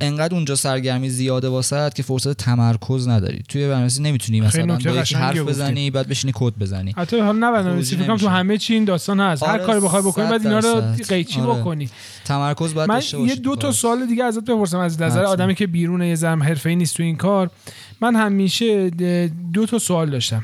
[SPEAKER 3] انقدر اونجا سرگرمی زیاده واسط که فرصت تمرکز نداری. توی برنامه‌نویسی نمی‌تونی مثلا با یکی حرف بزنی بعد بشینی کد بزنی.
[SPEAKER 1] حتی حالا نه برنامه‌نویسی فکر کنم تو همه همه چی این داستان هست. هر
[SPEAKER 3] آره،
[SPEAKER 1] کاری بخوای بکنی بعد اینا رو. قیچی
[SPEAKER 3] آره.
[SPEAKER 1] بکنی.
[SPEAKER 3] تمرکز باید
[SPEAKER 1] من یه دو تا. سوال دیگه ازت بپرسم از نظر. آدمی که بیرون یه ذره حرفه‌ای نیست تو این کار. من همیشه دو تا سوال داشتم.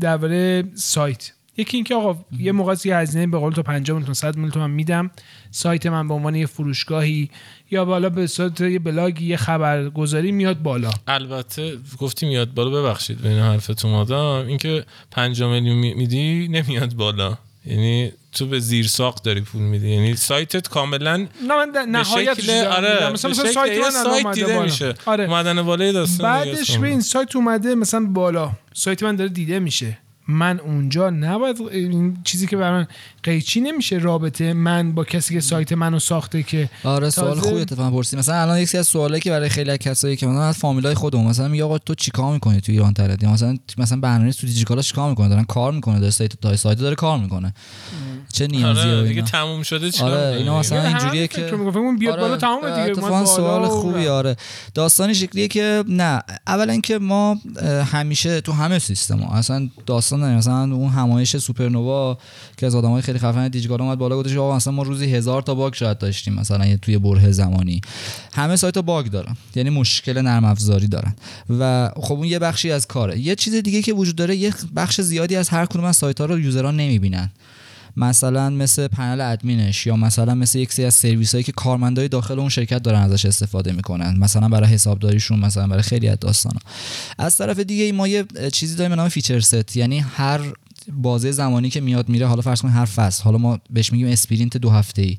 [SPEAKER 1] درباره سایت. یکی اینکه آقا یه موقع یه هزینه به قول تو 50 میلیون 100 میلیون تومن میدم. سایت من به عنوان یه فروشگاهی یا بالا به صورت یه بلاگی یه خبرگزاری میاد بالا.
[SPEAKER 2] البته گفتی میاد بالا ببخشید بین حرفتون آدم اینکه 5 میلیون می- میدی نمیاد بالا. یعنی تو به زیر ساخت داری پول میدی. یعنی سایتت کاملا
[SPEAKER 1] نه من نهایت
[SPEAKER 2] آره
[SPEAKER 1] مثلا مثلا سایت من
[SPEAKER 2] سایت دیده
[SPEAKER 1] بالا.
[SPEAKER 2] میشه.
[SPEAKER 1] آره.
[SPEAKER 2] اومدن بالای داستان
[SPEAKER 1] بعدش. به این سایت اومده مثلا بالا. سایت من داره دیده میشه. من اونجا نباید این چیزی که برای من قیچی نمیشه رابطه من با کسی که سایت منو ساخته که
[SPEAKER 3] آره سوال
[SPEAKER 1] تازه-
[SPEAKER 3] خوبی اتفاقا پرسی مثلا الان یکی از سوالایی که برای خیلی از کسایی که مثلا از فامیلای خودمون مثلا میگه آقا تو چیکار می‌کنی تو ایران ترد یا مثلا مثلا برنامه‌نویس تو دیجیکالا چیکار می‌کنه؟ دارن کار می‌کنه داره سایت داره سایت داره کار می‌کنه. چه نیازیه و
[SPEAKER 2] آره. دیگه تموم شده چیکار
[SPEAKER 3] آره؟ اینا مثلا اینجوریه که
[SPEAKER 1] می‌گفتم. اون بیاد بالا تمام دیگه
[SPEAKER 3] اتفاقا سوال خوبی آره. داستان شکلیه که نه. اولا اینکه ما همیشه تو همه سیستم ها اصلا داستان مثلا اون همایش سوپرنووا که از آدمای خیلی خفن دیجیکالا اومد بالا گفتش آقا مثلا ما روزی هزار تا باگ شاید داشتیم مثلا توی بره زمانی. همه سایت bug دارن یعنی مشکل نرم افزاری دارن. و خب اون یه بخشی از کاره. یه چیز دیگه که وجود داره یه بخش زیادی از هر کدوم از سایت ها رو user ها نمی‌بینن. مثلا مثل پنل ادمینش یا مثلا مثل یک سری از سرویس هایی که کارمندای داخل اون شرکت دارن ازش استفاده می‌کنن. مثلا برای حسابداریشون مثلا برای خیلی از داستانا. از طرف دیگه ما یه چیزی داریم به نام feature set. یعنی هر بازه زمانی که میاد میره حالا فرض کنید هر فصل حالا ما بهش میگیم sprint دو هفته ای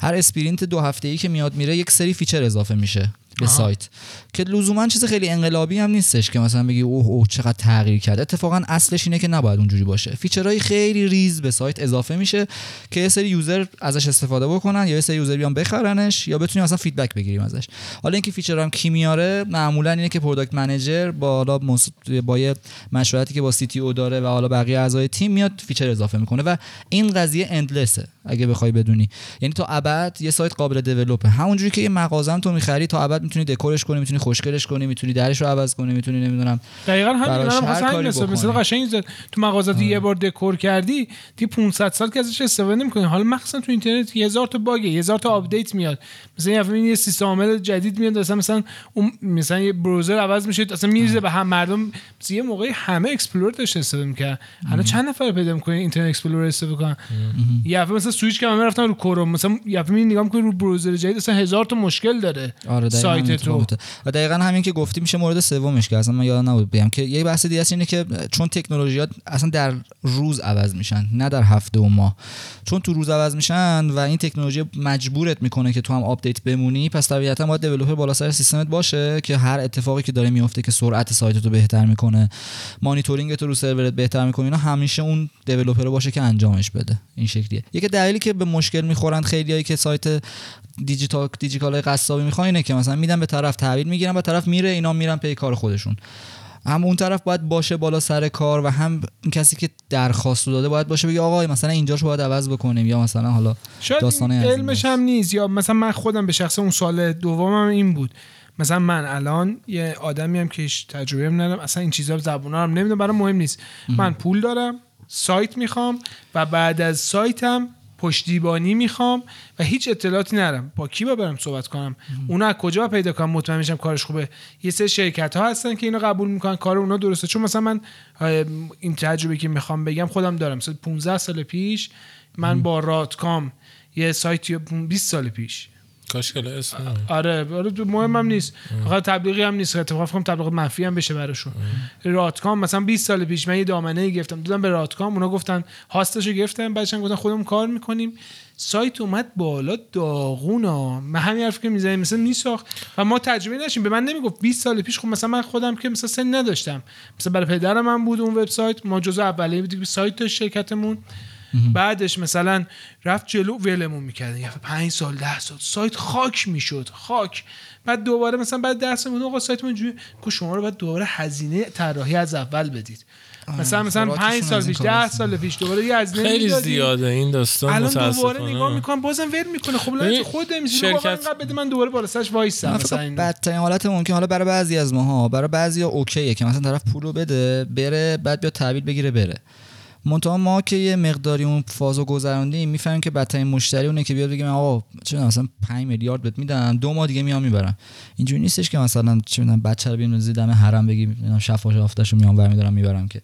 [SPEAKER 3] هر sprint دو هفته ای که میاد میره یک سری feature اضافه میشه. به سایت. که لزوما چیز خیلی انقلابی هم نیستش که مثلا بگی اوه اوه چقدر تغییر کرد. اتفاقا اصلش اینه که نباید اونجوری باشه. feature های خیلی ریز به سایت اضافه میشه که یه سری user ازش استفاده بکنن یا یه سری user بیان بخرنش یا بتونیم مثلا feedback بگیریم ازش. حالا اینکه feature هم کی میاره معمولا اینه که product manager با حالا مس- با یه مشورتی که با CTO داره و حالا بقیه اعضای تیم میاد feature اضافه می‌کنه و این قضیه endless ه اگه بخوای بدونی. یعنی تا ابد یه سایت قابل develop ه همونجوری که یه مغازه تو می‌خری تا ابد می‌تونی دکورش کنی می‌تونی خوشگلش کنی می‌تونی درش رو عوض کنی می‌تونی نمی‌دونم.
[SPEAKER 1] دقیقا همین
[SPEAKER 3] کاری
[SPEAKER 1] مثال
[SPEAKER 3] بکنی.
[SPEAKER 1] مثال قشنگ زد تو مغازات یه بار دکور کردی دی 500 سال که ازش استفاده نمی‌کنی. حالا مخصوصا تو اینترنت هزار تا bug هزار تا update میاد. مثلا یه سیستم عامل جدید میاد مثلا مثلا اون مثلا یه browser عوض میشه اصلا میریزه به هم مردم مثلا یه موقعی همه اکسپلور داشته استفاده می‌کردن. الان چند نفر پیدا می‌کنی اینترنت اکسپلور استفاده کنن؟ یه دفعه مثلا سویچ که همه رفتن رو کروم مثلا یه دفعه نگاه می‌کنی رو browser جدید اصلا هزار تا مشکل داره.
[SPEAKER 3] آره
[SPEAKER 1] سایت
[SPEAKER 3] همین
[SPEAKER 1] تو.
[SPEAKER 3] و دقیقا همین که گفتی میشه مورد سومش که اصلا من یادم نبود بگم که یه بحث دیگه اینه که چون تکنولوژیات اصلا در روز عوض میشن نه در هفته و ماه. چون تو روز عوض میشن و این تکنولوژی مجبورت می‌کنه که تو هم update بمونی پس طبیعتا باید developer بالا سر سیستمت باشه که هر اتفاقی که داره میفته که سرعت سایت تو بهتر می‌کنه مانیتورینگ تو رو سرورت بهتر می‌کنه اینا همیشه اون دیولپر باشه که انجامش بده. این شکلیه. یکی دلیلی که به مشکل می‌خورن خیلیایی که سایت دیجیتال دیجیکال قصابی می‌خوان اینه که مثلا میدن به طرف تحویل می‌گیرن و طرف میره اینا میرن پی کار خودشون. هم اون طرف باید باشه بالا سر کار و هم کسی که درخواست داده باید باشه بگه آقا مثلا اینجاشو باید عوض بکنیم یا مثلا حالا
[SPEAKER 1] شاید این علمش. هم نیست یا مثلا من خودم به شخص اون سال دومم این بود. مثلا من الان یه آدمی هم که هیچ تجربه ندارم اصلا این چیزا زبونا هم نمی‌دونم برام مهم نیست. من پول دارم سایت می‌خوام و بعد از سایتم پشتیبانی می‌خوام و هیچ اطلاعاتی ندارم. با کی با برم صحبت کنم؟ اونا از کجا پیدا کنم؟ مطمئن میشم کارش خوبه. یه سری شرکت ها هستن که اینو قبول می‌کنن. کار اونا درسته. چون مثلا من این تجربه که می‌خوام بگم خودم دارم. مثلا 15 سال پیش من با راتکام یه سایتی 20 سال پیش
[SPEAKER 2] کاشکل اسم
[SPEAKER 1] آره آره تو مهمم نیست. فقط تبلیغی هم نیست. اتفاقا فکر کنم تبلیغ منفی هم بشه براشون. راتکام مثلا 20 سال پیش من یه دامنه ای گرفتم. دادم به راتکام اونا گفتن هاستشو گرفتم بعدش گفتن خودمون کار می‌کنیم. سایت اومد بالا داغونا من همین حرفی که می‌زنیم مثلا میساخت. و ما تجربه نشیم به من نمی‌گفت 20 سال پیش خب مثلا من خودم که مثلا سن نداشتم. مثلا برای پدرم هم بود اون وبسایت. ما جزء اولیه بودیم سایت داشت شرکتمون. بعدش مثلا رفت جلو ولمون می‌کردن. یه 5 سال 10 سال سایت خاک می‌شد خاک. بعد دوباره مثلا بعد 10 سال آقا سایت من جوری که شما رو بعد دوباره هزینه طراحی از اول بدید. مثلا مثلا
[SPEAKER 3] خوراکشون
[SPEAKER 1] 5 سال
[SPEAKER 3] از
[SPEAKER 1] پیش
[SPEAKER 3] کارا
[SPEAKER 1] 10 سال پیش دوباره یه هزینه
[SPEAKER 2] خیلی. زیاده این داستان
[SPEAKER 1] الان دوباره نگاه می‌کنم بازم ول می‌کنه. خب لعنت خود میشه
[SPEAKER 2] شرکت-
[SPEAKER 1] بده من دوباره بالا سرش وایسم مثلا
[SPEAKER 3] بدترین حالت ممکن حالا برای بعضی از ماها برای بعضی ها اوکیه که مثلا طرف پولو بده بره بعد بیا تحویل بگیره بره. منتها ما که یه مقداری اون فازو گذروندیم می‌فهمیم که بدترین مشتری اونه که بیاد بگه آقا چه مثلا 5 میلیارد بهت میدم دو ماه دیگه میام می‌برم. اینجوری نیستش که مثلا چه می‌دونم بچه رو بیام دم حرم بگی شفاش آفتاشو میام برمیدارم می‌برم که.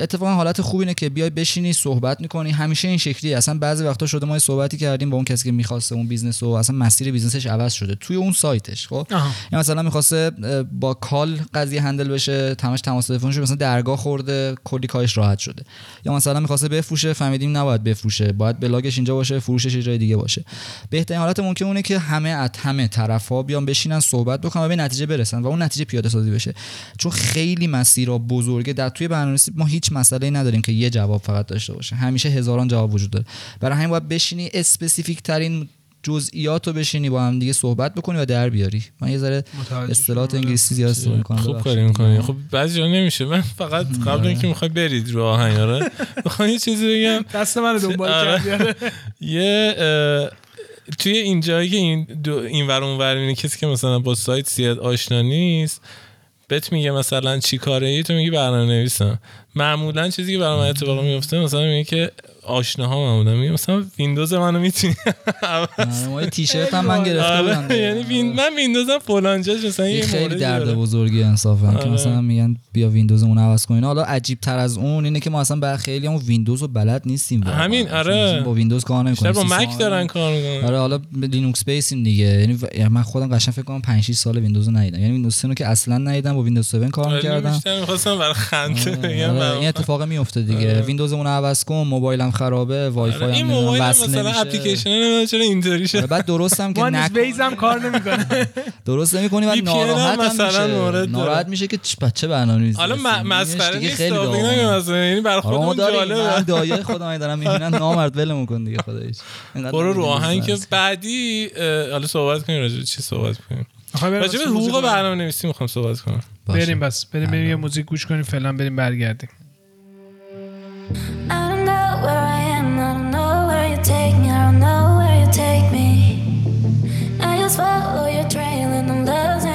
[SPEAKER 3] اتفاقا حالت خوب اینه که بیای بشینی صحبت می‌کنی. همیشه این شکلی اصلا بعضی وقتا شده ما صحبتی کردیم با اون کسی که می‌خواسته اون business و اصلا مسیر business ش عوض شده. توی اون سایتش خب. یا مثلا می‌خواسته با call قضیه handle بشه تماش تماس تلفنش مثلا درگاه خورده کلی کارش راحت شده. یا مثلا می‌خواسته بفروشه فهمیدیم نباید بفروشه. باید بلاگش اینجا باشه فروشش یه جای دیگه باشه. بهترین حالت ممکن اونه که همه از همه طرفا بیان بشینن صحبت بکنن و به نتیجه برسن و اون نتیجه پیاده سازی بشه. چون خیلی مسیرها بزرگه. در توی برنامه‌نویسی ما هیچ مسئله نداریم که یه جواب فقط داشته باشه. همیشه هزاران جواب وجود داره. برای همین باید بشینی specific ترین جزئیات رو بشینی با هم دیگه صحبت بکنی و در بیاری. من یه ذره اصطلاحات. انگلیسی زیاد استفاده می‌کنم.
[SPEAKER 2] خوب. کاری می‌کنی. خب بعضی جا نمیشه. من فقط قبل اینکه می‌خوای برید رو آهنگ آره می‌خوام یه چیزی بگم.
[SPEAKER 1] دست من دنبال
[SPEAKER 2] آره.
[SPEAKER 1] کردی. آره.
[SPEAKER 2] یه توی این جایی که این این ور اون ور کسی که مثلا با سایت زیاد آشنا نیست بهت میگه مثلا چی کاره ای؟ تو میگی برنامه نویسم معمولا چیزی که برای من اتفاق میفته مثلا میگه که آشناها معمولا میگه مثلا ویندوز منو می‌تونی
[SPEAKER 3] آره، ما تیشرت هم من گرفته
[SPEAKER 2] آره،
[SPEAKER 3] بودم
[SPEAKER 2] یعنی من ویندوزم فلان جاش مثلا یه
[SPEAKER 3] خیلی درد. بزرگی انصافا که
[SPEAKER 2] آره.
[SPEAKER 3] مثلا میگن بیا ویندوزمون عوض کنین. حالا عجیب تر از اون اینه که ما اصلا بر خیلی هم ویندوز رو بلد نیستیم.
[SPEAKER 2] همین، آره.
[SPEAKER 3] با ویندوز کار نمی‌کنیم
[SPEAKER 2] با مک دارن کار می‌کنن.
[SPEAKER 3] آره حالا لینوکس base ایم دیگه. یعنی یعنی من خودم قشنگ فکر کنم 5 6 سال ویندوز رو ندیدم. یعنی ویندوز 10 رو که اصلا ندیدم با ویندوز 7 کار می‌کردم.
[SPEAKER 2] بیشتر می‌خواستم برای خنده
[SPEAKER 3] آره، این اتفاق میفته دیگه.
[SPEAKER 2] آره.
[SPEAKER 3] ویندوزمون عوض کن موبایلم خرابه وای فای
[SPEAKER 2] آره،
[SPEAKER 3] هم
[SPEAKER 2] این
[SPEAKER 3] نمی‌دونم
[SPEAKER 2] موبایل
[SPEAKER 3] وصل
[SPEAKER 2] مثلا
[SPEAKER 3] نمیشه.
[SPEAKER 2] اپلیکیشن چرا اینطوری شد
[SPEAKER 3] آره، بعد درستم که
[SPEAKER 1] ویز هم کار نمی‌کنه.
[SPEAKER 3] درست نمی‌کنی بعد ناراحت هم
[SPEAKER 2] مثلا
[SPEAKER 3] میشه.
[SPEAKER 2] مورد.
[SPEAKER 3] ناراحت میشه که چه بچه برنامه‌نویسی
[SPEAKER 2] حالا
[SPEAKER 3] هستی.
[SPEAKER 2] مسخره
[SPEAKER 3] دیگه
[SPEAKER 2] نیست
[SPEAKER 3] خیلی
[SPEAKER 2] مثلا یعنی برای
[SPEAKER 3] آره ما
[SPEAKER 2] خودمون جالبه.
[SPEAKER 3] دایه خودم دارم می‌بینن نامرد ولمون کن دیگه خداییش. اینقدر
[SPEAKER 2] برو رو آهنگ که. بعدی حالا صحبت کنیم راجع به چی صحبت کنیم؟ راجع به حقوق؟ برنامه نویسی می‌خوام صحبت کنم.
[SPEAKER 1] بریم بس. بریم بریم یه موزیک گوش کنیم فعلا بریم برگردیم.
[SPEAKER 4] Take me, I don't know where you take me. I just follow your trail and I'm losing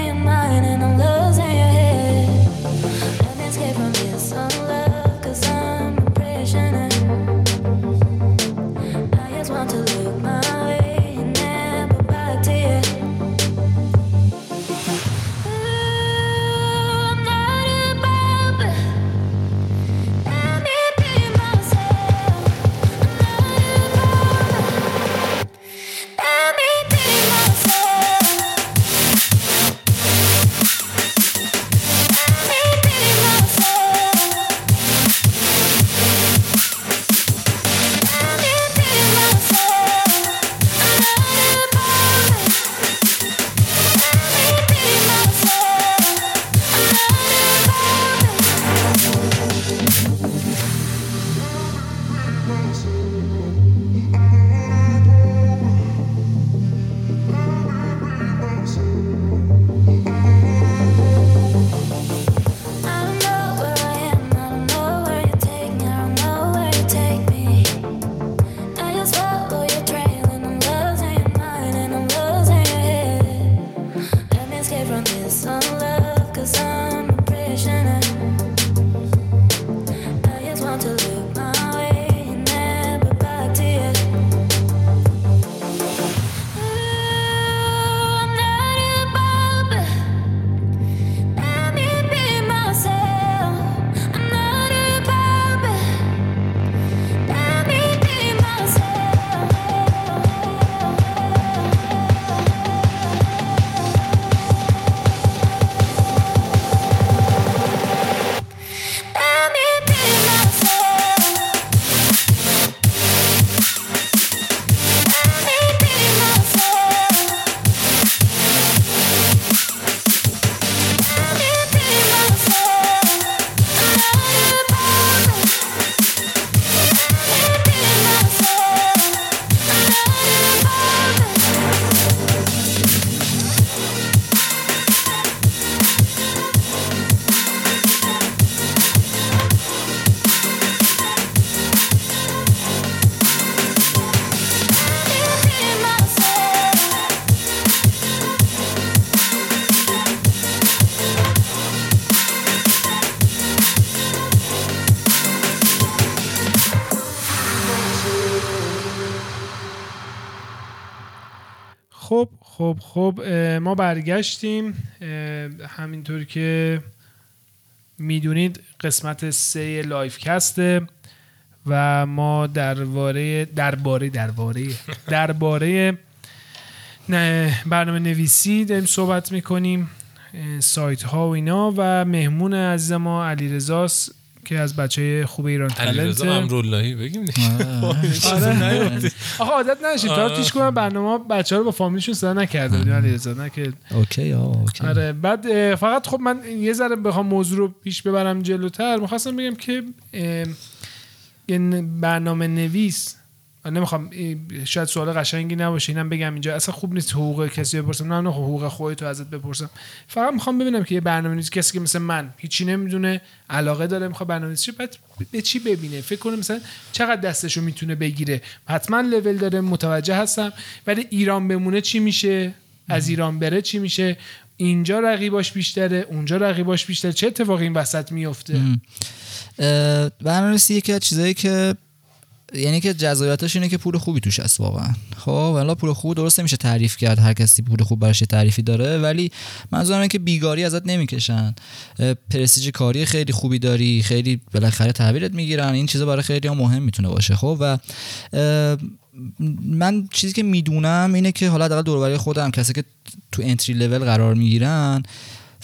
[SPEAKER 1] خب خب ما برگشتیم همینطور که می‌دونید قسمت سه لایف کسته و ما درباره درباره درباره درباره برنامه نویسی داریم صحبت می‌کنیم سایت ها و اینا و مهمون عزیز ما علی که از بچه خوب ایران تلنت
[SPEAKER 2] امراللهی بگیم دیگه.
[SPEAKER 1] آره. آخه عادت نشید. تا. پیش کنم برنامه بچه ها رو با فامیلشون صدا نکرده بودیم علیرضا نه که
[SPEAKER 3] اوکی اوکی.
[SPEAKER 1] آره. بعد فقط خب من یه ذره بخوام موضوع رو پیش ببرم جلوتر. می‌خواستم بگم که برنامه نویس نمی‌خوام شاید سوال قشنگی نباشه اینم بگم اینجا. اصلا خوب نیست حقوق کسی بپرسم. نه نه حقوق خودت ازت بپرسم. فقط می‌خوام ببینم که یه برنامه نویس کسی که مثل من هیچی نمی‌دونه علاقه داره می‌خواد برنامه شه، بعد به چی ببینه؟ فکر کنه مثلا چقدر دستشو می‌تونه بگیره. حتما لول داره متوجه هستم. ولی ایران بمونه چی میشه؟ از ایران بره چی میشه؟ اینجا رقیباش بیشتره اونجا رقیباش بیشتره. چه اتفاقی این وسط میفته
[SPEAKER 3] برنامه‌نویسی یکی از چیزایی که یعنی که جذابیتش اینه که پول خوبی توش هست واقعا. خب والا پول خوب درست نمیشه تعریف کرد هر کسی پول خوب براش تعریفی داره ولی منظورم اینه که بیگاری ازت نمی‌کشن. پرستیژ کاری خیلی خوبی داری خیلی بالاخره تحویلت می‌گیرن این چیزا برای خیلی هم مهم می‌تونه باشه. خب و من چیزی که می‌دونم اینه که حالا حداقل دور و برای خودم کسی که تو انتری لول قرار می‌گیرن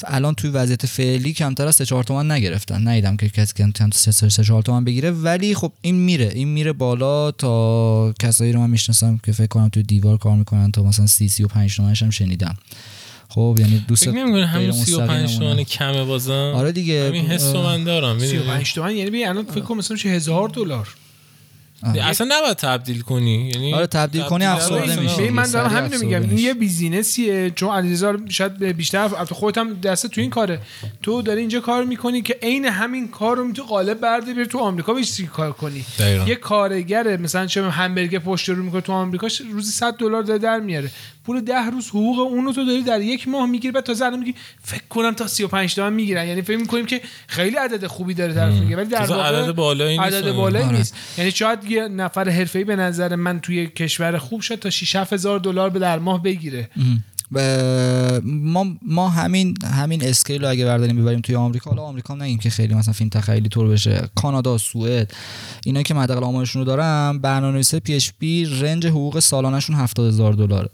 [SPEAKER 3] الان توی وضعیت فعلی کمتر از 3 4 تومن نگرفتن. ندیدم که کسی کمتر از 3 4 تومن بگیره ولی خب این میره. این میره بالا تا کسایی رو من می‌شناسم که فکر کنم توی دیوار کار می‌کنن تا مثلا 30 35 تومنش هم شنیدم. خب یعنی دوست
[SPEAKER 2] فکر نمی‌کنی همون
[SPEAKER 3] غیر
[SPEAKER 2] 35
[SPEAKER 3] مستقیممونه.
[SPEAKER 2] تومن کمه بازم؟
[SPEAKER 3] آره دیگه.
[SPEAKER 2] همین حس رو من دارم می‌دونی؟
[SPEAKER 1] 35 تومن یعنی الان فکر کنم مثلا میشه هزار دلار
[SPEAKER 2] اصلا نباید تبدیل کنی. یعنی
[SPEAKER 3] آره، تبدیل کنی. افسرده.
[SPEAKER 1] ببین من دارم همین میگم. این. یه بیزینسیه چون علیرضا شاید بیشتر البته خودت هم دست تو این کاره. تو داری اینجا کار می‌کنی که عین همین کار رو می‌تونی قالب بردی بری تو آمریکا. بهش کار کنی؟
[SPEAKER 2] دقیقاً.
[SPEAKER 1] یه کارگر مثلا چه همبرگر پشت رو می‌کنه تو آمریکا روزی 100 دلار داره در میاره. پول ده روز حقوق اون رو تو داری در یک ماه می‌گیری بعد تازه الان میگی فکر کنم تا 35 تومن می‌گیرن. یعنی فکر می‌کنیم که خیلی عدد خوبی داره طرف میگه ولی در واقع
[SPEAKER 2] عدد بالایی نیست.
[SPEAKER 1] عدد بالایی
[SPEAKER 3] آره.
[SPEAKER 1] نیست. یعنی شاید یه نفر حرفه‌ای به نظر من توی کشور خوب شد تا 6 هزار دلار به در ماه بگیره.
[SPEAKER 3] ب- ما ما همین همین skill رو اگه برداریم ببریم توی آمریکا حالا آمریکا نگیم که خیلی مثلا فیلم تخیلی طور بشه. کانادا سوئد اینا که من حداقل آمارشون رو دارم برنامه‌نویسی PHP range حقوق سالانهشون 70000 دلاره.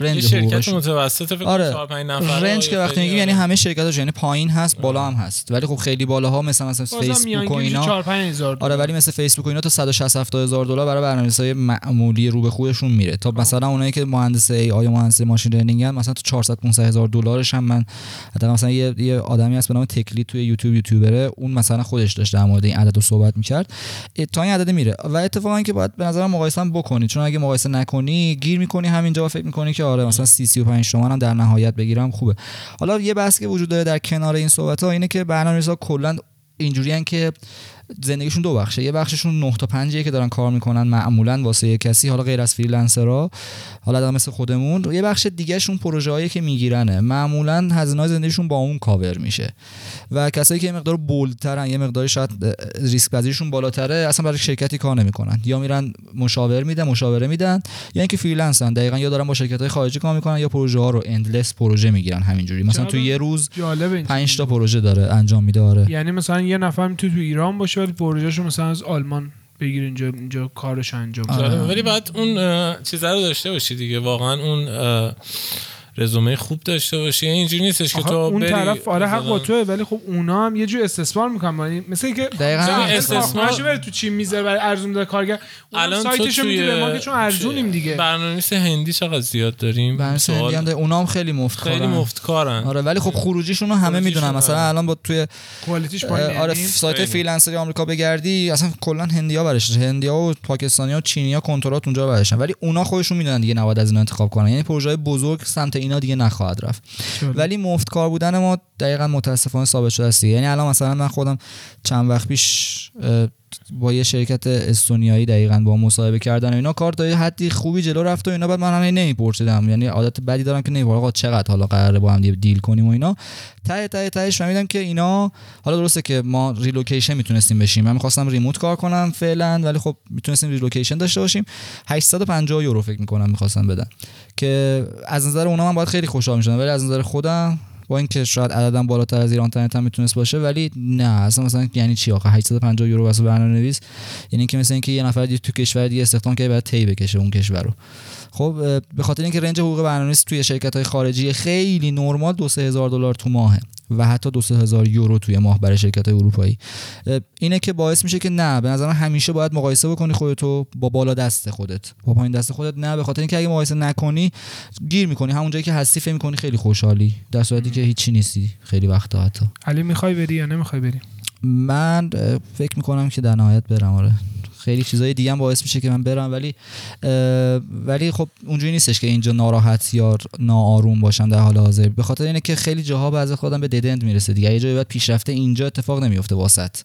[SPEAKER 3] range
[SPEAKER 2] شرکت متوسط فکر
[SPEAKER 3] آره.
[SPEAKER 2] 4 5 نفر
[SPEAKER 3] range که وقتی میگیم یعنی همه شرکتاش یعنی پایین هست بالا هم هست. ولی خب خیلی بالاها مثلا مثلا فیسبوک و اینا.
[SPEAKER 1] 4 5000
[SPEAKER 3] آره ولی مثل فیسبوک و اینا تا 160 70 هزار دلار برای برنامه‌نویسای معمولی رو به خودشون میره. تا مثلا اونایی که مهندس AI مهندس machine learning مثلا تو 400 500 هزار دلارش هم من حتی مثلا یه, یه آدمی هست به نام TechLead توی یوتیوب یوتیوبره. اون مثلا خودش داشت در مورد این عدد رو صحبت می‌کرد. تا این عدد میره. و اتفاقا که باید به نظر مقایسه بکنی. چون اگه مقایسه نکنی گیر می‌کنی همینجا فکر می‌کنی که آره مثلا 30 35 تومن هم در نهایت بگیرم خوبه. حالا یه بحث که وجود داره در کنار این صحبت ها اینه که برنامه‌نویسا کلا اینجوریان که زندگیشون دو بخشه. یه بخششون 9 تا 5 که دارن کار می‌کنن معمولا واسه یه کسی حالا غیر از freelancer ها. حالا در مثل خودمون. یه بخش دیگهشون پروژه هایی که میگیرنه. معمولا هزینه زندگیشون با اون کاور میشه. و کسایی که یه مقدار bold ترن یه مقدار شاید ریسک پذیریشون بالاتره اصلا برای شرکتی کار نمی‌کنن. یا میرن مشاور میدن مشاوره میدن یا اینکه freelance ن. دقیقا یا دارن با شرکت های خارجی کار می‌کنن یا پروژه ها رو endless پروژه می‌گیرن همینجوری. مثلا تو یه روز
[SPEAKER 1] جالب این
[SPEAKER 3] 5 تا پروژه داره انجام میده آره.
[SPEAKER 1] یعنی مثلا یه نفر می‌تونه تو ایران باشه ولی پروژهشو مثلا از آلمان بگیر اینجا اینجا کارش انجام بده.
[SPEAKER 2] جالبه. ولی باید اون چیزا رو داشته باشی دیگه واقعا اون رزومه خوب داشته باشی یعنی اینجوری نیستش که تو
[SPEAKER 1] اون
[SPEAKER 2] بری
[SPEAKER 1] طرف آره حق با
[SPEAKER 2] مثلا-
[SPEAKER 1] توه ولی خب اونا هم یه جور استثمار می‌کنن یعنی مثل اینکه
[SPEAKER 3] دقیقاً.
[SPEAKER 1] مثلا
[SPEAKER 2] استثمار-
[SPEAKER 1] بره تو چین می‌ذاره برای ارزون داره کارگر
[SPEAKER 2] الان
[SPEAKER 1] سایتشو
[SPEAKER 2] توی
[SPEAKER 1] میده به ما که چون ارزونیم دیگه
[SPEAKER 2] برنامه‌نویس هندی چقدر زیاد داریم سوال.
[SPEAKER 3] هم داره. اونا هم خیلی مفت
[SPEAKER 2] خیلی
[SPEAKER 3] کارن.
[SPEAKER 2] مفت کارن
[SPEAKER 3] آره ولی خب خروجیشون رو همه می‌دونن مثلا
[SPEAKER 2] آره.
[SPEAKER 3] الان با توی
[SPEAKER 1] کوالیتیش پایینه
[SPEAKER 3] آره
[SPEAKER 1] یعنی
[SPEAKER 3] سایت
[SPEAKER 2] خیلی.
[SPEAKER 3] فریلنسری آمریکا بگردی اصلا کلا هندیا برش هندیا و پاکستانیا و چینیا کنترات اونجا برشن ولی اونا خودشون می‌دونن دیگه نباید از اینا انتخاب کنن یعنی پروژه بزرگ سمت اینا دیگه نخواهد رفت
[SPEAKER 1] جالب.
[SPEAKER 3] ولی مفت کار بودن ما دقیقا متاسفانه ثابت شده است. یعنی الان مثلا من خودم چند وقت پیش با یه شرکت استونیایی دقیقا با مصاحبه کردن و اینا کار تا حدی خوبی جلو رفت و اینا. بعد من هم نمیپرسیدم. یعنی عادت بدی دارم که نمی‌پرسم. آقا چقدر حالا قراره با هم deal کنیم و اینا. ته ته تهش فهمیدم که اینا حالا درسته که ما relocation می‌تونستیم بشیم. من می‌خواستم remote کار کنم فعلا ولی خب می‌تونستیم relocation داشته باشیم. 850 یورو فکر می‌کنم می‌خواستم بدن. که از نظر اونا من باید خیلی خوشحال می‌شدم ولی از نظر خودم با اینکه شاید عددم بالاتر از ایران اینترنت هم می‌تونست باشه ولی نه اصلا مثلا یعنی چی آخه؟ 850 یورو واسه برنامه نویس یعنی اینکه مثلا اینکه یه نفر دیگه تو کشور دیگه استخدام که بعد تی بکشه اون کشور رو. خب به خاطر اینکه رنج حقوق برنامه‌نویس توی شرکت های خارجی خیلی نرمال دو سه هزار دلار تو ماهه و حتی دو سه هزار یورو توی ماه برای شرکت های اروپایی اینه که باعث میشه که نه به نظر همیشه باید مقایسه بکنی خودتو با بالا دست خودت. با پایین دست خودت نه به خاطر اینکه اگه مقایسه نکنی گیر می‌کنی. همون جایی که هستی فکر می‌کنی خیلی خوشحالی. در صورتی که هیچی نیستی. خیلی وقتا حتی.
[SPEAKER 1] علی می‌خوای بری یا نمی‌خوای بری؟
[SPEAKER 3] من فکر می‌کنم که در نهایت برم آره. خیلی چیزای دیگه هم باعث میشه که من برم ولی ولی خب اونجوری نیستش که اینجا ناراحت یا ناآروم باشم در حال حاضر. به خاطر اینه که خیلی جاها بعضی خودم به ددند می‌رسه دیگه. یه جایی بعد پیشرفته اینجا اتفاق نمیفته واسط.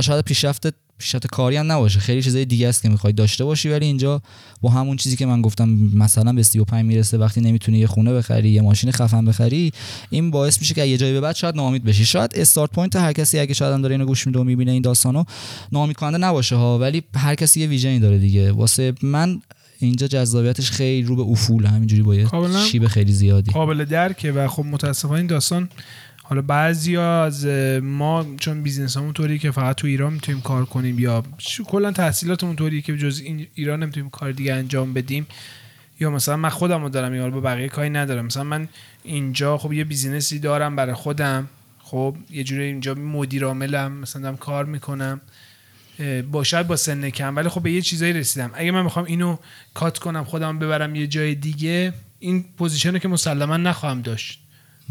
[SPEAKER 3] شاید پیشرفته پیشرفت کاری هم نباشه. خیلی چیزای دیگه است که می‌خوای داشته باشی ولی اینجا با همون چیزی که من گفتم مثلا به 35 می‌رسه وقتی نمی‌تونی یه خونه بخری یه ماشین خفن بخری این باعث میشه که یه جایی به بعد شاید ناامید بشی. شاید start point هر کسی اگه شاید هم داره اینو گوش میده و می‌بینه این داستانو ناامید کننده نباشه ها. ولی هر کسی یه vision ی داره دیگه. واسه من اینجا جذابیتش خیلی رو به افول. همینجوری با شیب خیلی زیادی.
[SPEAKER 1] قابل درکه و خب متاسفانه این داستان حالا بعضی از ما چون business همون طوری که فقط تو ایران می‌تونیم کار کنیم یا کلا تحصیلاتمون طوری که جز ایران نمی‌تونیم کار دیگه انجام بدیم. یا مثلا من خودم رو دارم یا با بقیه کاری ندارم. مثلا من اینجا خب یه business ی دارم برای خودم. خب یه جوری اینجا مدیر عاملم مثلا دارم کار می‌کنم. با شاید با سن کم ولی خب به یه چیزایی رسیدم. اگه من می‌خوام اینو cut کنم خودم ببرم یه جای دیگه این position ه که مسلما نخواهم داشت.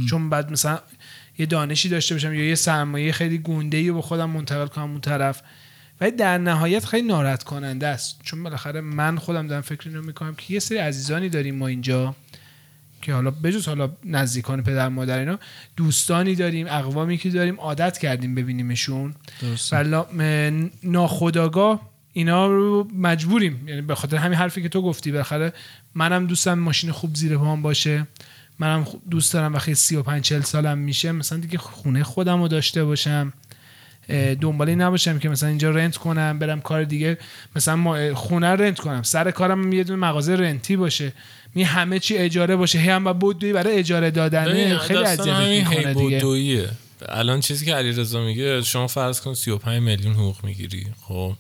[SPEAKER 1] چون بعد مثلا یه دانشی داشته باشم یا یه سرمایه خیلی گنده ای رو به خودم منتقل کنم اون طرف. ولی در نهایت خیلی ناراحت کننده است. چون بالاخره من خودم دارم فکر اینو می‌کنم که یه سری عزیزانی داریم ما اینجا که حالا بجز حالا نزدیکان پدر مادر اینا دوستانی داریم اقوامی که داریم عادت کردیم ببینیمشون. ولی ناخداگاه اینا رو مجبوریم. یعنی به خاطر همین حرفی که تو گفتی بالاخره منم دوستم ماشین خوب زیر پام باشه. منم دوست دارم وقتی 35 40 سالم میشه مثلا دیگه خونه خودم رو داشته باشم دنبالی نباشم که مثلا اینجا رنت کنم برم کار دیگه. مثلا خونه رنت کنم. سر کارم یه دونه مغازه رنتی باشه. می همه چی اجاره باشه. هم با بودویی برای اجاره دادن خیلی اذیت می‌کنه دیگه.
[SPEAKER 2] الان چیزی که علیرضا میگه شما فرض کن 35 میلیون حقوق می‌گیری خب؟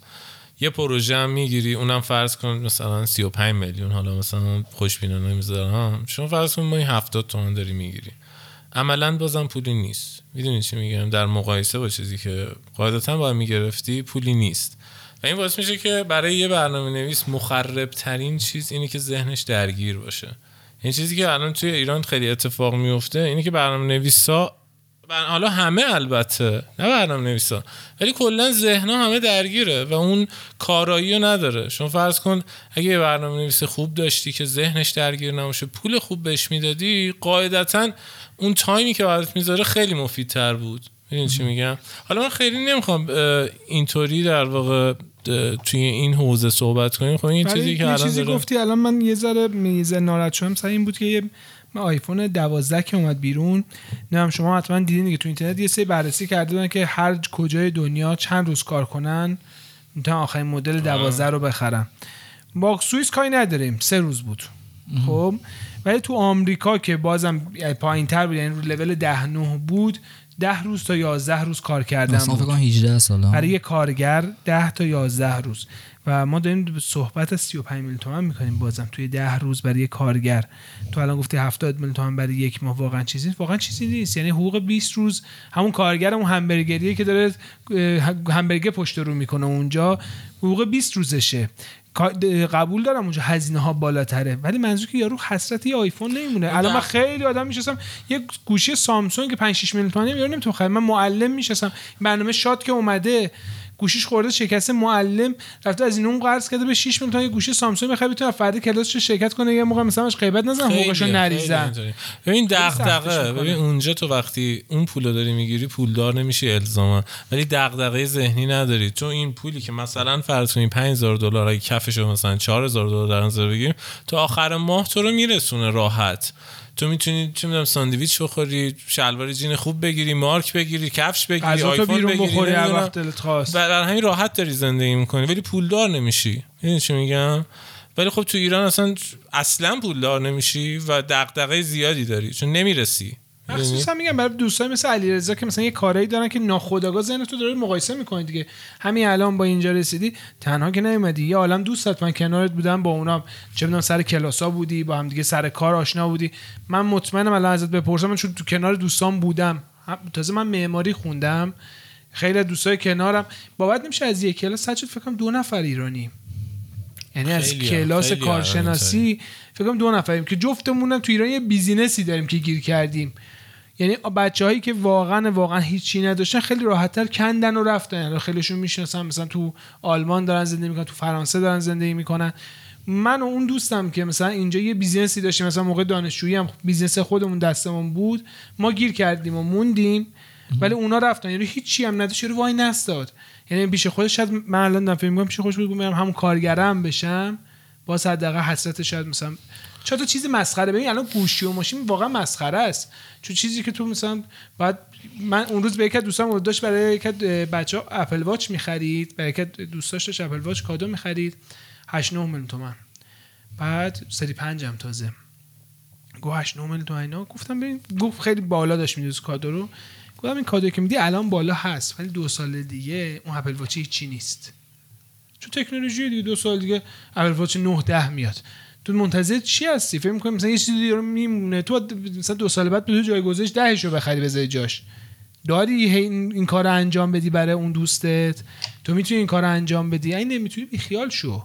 [SPEAKER 2] یه پروژه هم می‌گیری اونم فرض کن مثلا 35 میلیون حالا مثلا خوشبینانه می‌ذارم شما فرض کن ما این 70 تومن داری می‌گیری. عملا بازم پولی نیست. می‌دونی چی میگم؟ در مقایسه با چیزی که قاعدتا باید می‌گرفتی پولی نیست. و این باعث میشه که برای یه برنامه نویس مخرب ترین چیز اینه که ذهنش درگیر باشه. این چیزی که الان توی ایران خیلی اتفاق میفته اینه که برنامه نویسا حالا همه البته نه برنامه نویسا ولی کلا ذهنا همه درگیره و اون کارایی رو نداره. شما فرض کن اگه یه برنامه نویس خوب داشتی که ذهنش درگیر نباشه پول خوب بهش می‌دادی قاعدتا اون تایمی که برات می‌ذاره خیلی مفیدتر بود. ببین چی میگم؟ حالا من خیلی نمی‌خوام اینطوری در واقع توی این حوزه صحبت کنیم. خب این چیزی که الان
[SPEAKER 1] چیزی گفتی الان من یه ذره میزه ناراحت شدم. سر این بود که یه آیفون 12 که اومد بیرون نه شما حتما دیدین که تو اینترنت یه سری بررسی کرده بودن که هر کجای دنیا چند روز کار کنن تا آخرین مدل 12 رو بخرن. با سوئیس کاری نداریم سه روز بود. خب؟ ولی تو آمریکا که بازم پایین تر بود یعنی رو لول 10 9 بود 10 روز تا 11 روز کار کردن بود.
[SPEAKER 3] 18 سال
[SPEAKER 1] برای یه کارگر 10 تا 11 روز. و ما داریم صحبت از 35 میلیون تومن می‌کنیم بازم. توی 10 روز برای یه کارگر. تو الان گفتی 70 میلیون تومن برای یک ماه واقعا چیزی نیست. واقعا چیزی نیست. یعنی حقوق 20 روز همون کارگر اون همبرگریه که داره همبرگر پشت رو می‌کنه اونجا. حقوق 20 روزشه. قبول دارم اونجا هزینه ها بالاتره. ولی منظور که یارو حسرت یه آیفون نمیمونه. الان من خیلی آدم میشستم یه گوشی سامسونگ 5 6 میلیون تومانی یارو نمی‌تونم من معلم میشستم برنامه شاد که اومده. گوشیش خورده شکست معلم رفته از این اون قرض کرده به 6 میلیون یه گوشی سامسونگ بخره بتونه فردا کلاسش شرکت کنه یه موقع مثلا ازش غیبت نزن حقوقشو نریزن.
[SPEAKER 2] ببین دغدغه. ببین اونجا تو وقتی اون پولو داری می‌گیری پولدار نمیشی الزاما ولی دغدغه ذهنی نداری چون این پولی که مثلا فرض کنیم 5000 دلار اگه کفشو مثلا 4000 دلار در نظر بگیریم تا آخر ماه تو رو میرسونه راحت تو می‌تونی چه می‌دونم ساندویچ بخوری شلوار جین خوب بگیری مارک بگیری کفش بگیری آیفون
[SPEAKER 1] بیرون
[SPEAKER 2] بگیری
[SPEAKER 1] بخوری هر. وقت دلت خواست
[SPEAKER 2] برای همین راحت داری زندگی می‌کنی ولی پولدار نمیشی می‌دونی چی میگم ولی خب تو ایران اصلا اصلا پولدار نمیشی و دغدغه زیادی داری چون نمی‌رسی؟
[SPEAKER 1] مخصوصا میگم برای دوستای مثل علیرضا که مثلا یه کارایی دارن که ناخودآگاه ذهن تو داره مقایسه می‌کنی دیگه. همین الان با اینجا رسیدی تنها که نیومدی. یه عالم دوستت من کنارت بودم با اونام چه می‌دونم سر کلاسا بودی با هم دیگه سر کار آشنا بودی. من مطمئنم الان ازت بپرسم من چون تو کنار دوستان بودم. تازه من معماری خوندم. خیلی دوستای کنارم. باور نمیشه از یک کلاس سجاد فکر کنم دو نفر ایرانی. یعنی از کلاس کارشناسی فکر کنم دو نفریم که جفتمونم تو ایران یه business ی داریم که گیر کردیم. یعنی بچه هایی که واقعا واقعا هیچی نداشتن خیلی راحتتر کندن و رفتن. یعنی خیلیشون می‌شناسن مثلا تو آلمان دارن زندگی می‌کنن تو فرانسه دارن زندگی می‌کنن. من و اون دوستم که مثلا اینجا یه business ی داشتیم مثلا موقع دانشجویی هم business خودمون دستمون بود ما گیر کردیم و موندیم ولی اونا رفتن. یعنی هیچی هم نداشت رو واینستاد. یعنی پیش خودش شاید من الان می‌کنم پیش خودش بود میرم همون کارگرم بشم با حداقل حسرت شاید مثلا چرا تو چیز مسخره؟ ببین الان گوشی و ماشین واقعا مسخره است. چون چیزی که تو مثلا بعد من اون روز به یک از دوستام داشت برای یک بچه Apple Watch می‌خرید. برای یک دوستاش داشت Apple Watch کادو می‌خرید. 8 9 میلیون تومن بعد سری پنجم تازه. گو 8 9 میلیون تومن اینا. گفتم ببین گفت خیلی بالا داشت میدوز کادو رو. گفتم این کادویی که میدی الان بالا هست ولی دو سال دیگه اون Apple Watch هیچی نیست. چون تکنولوژی دیگه دو سال دیگه اپل واچ 9 10 میاد. تو منتظر چی هستی؟ فکر می‌کنی مثلا یه چیزی رو میمونه. تو مثلا دو سال بعد به جایگزینش دهش رو بخری بذاری جاش. داری این, این کار رو انجام بدی برای اون دوستت؟ تو می‌تونی این کار رو انجام بدی؟ این نمی‌تونی بیخیال شو.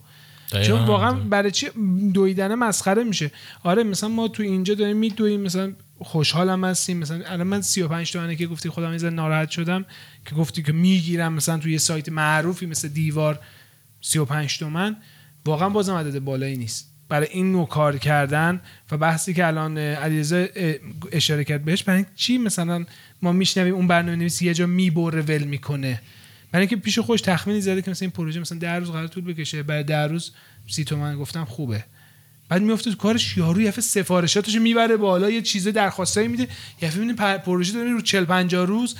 [SPEAKER 1] چون واقعا. برای چی دویدن مسخره میشه. آره مثلا ما تو اینجا داریم میدویم مثلا خوشحالم هستیم. مثلا الان من 35 تومنه که گفتی خودم یه ناراحت شدم که گفتی که می‌گیرم مثلا توی یه سایت معروفی مثل دیوار 35 تومن. واقعا بازم عدد بالایی نیست. برای این نوع کار کردن و بحثی که الان علیرضا اشاره کرد بهش برای چی مثلا ما میشنویم اون برنامه نویس یه جا می‌بره ول می‌کنه. برای اینکه پیش خودش تخمینی زده که مثلا این پروژه مثلا ده روز قرار طول بکشه بعد ده روز سی تومن گفتم خوبه. بعد میفته تو کارش یارو یه دفعه سفارشاتش می‌بره بالا یه چیز درخواستایی میده. می‌بینی پر- پروژه داره رو 40 50 روز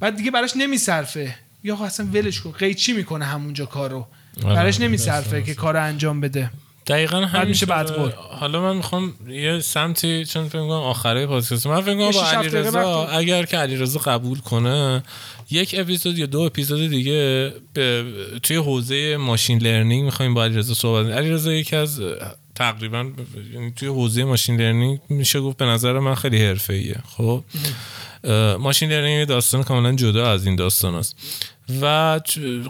[SPEAKER 1] بعد دیگه براش نمیصرفه. یا آقا اصلا ولش کن قیچی می‌کنه همونجا کارو.
[SPEAKER 2] آره،
[SPEAKER 1] براش نمیصرفه که کار انجام بده.
[SPEAKER 2] دقیقا همین
[SPEAKER 1] میشه بدبر.
[SPEAKER 2] حالا من می‌خوام یه سمتی چون فکر می‌کنم آخره پادکست. من فکر می‌کنم با علیرضا اگر که علیرضا قبول کنه یک اپیزود یا دو اپیزود دیگه به توی حوزه ماشین لرنینگ می‌خوایم با علیرضا صحبت کنیم. علیرضا یکی از تقریبا یعنی توی حوزه ماشین لرنینگ میشه گفت به نظر من خیلی حرفه‌ایه. خب؟ ماشین لرنینگ داستان کاملا جدا از این داستان است. و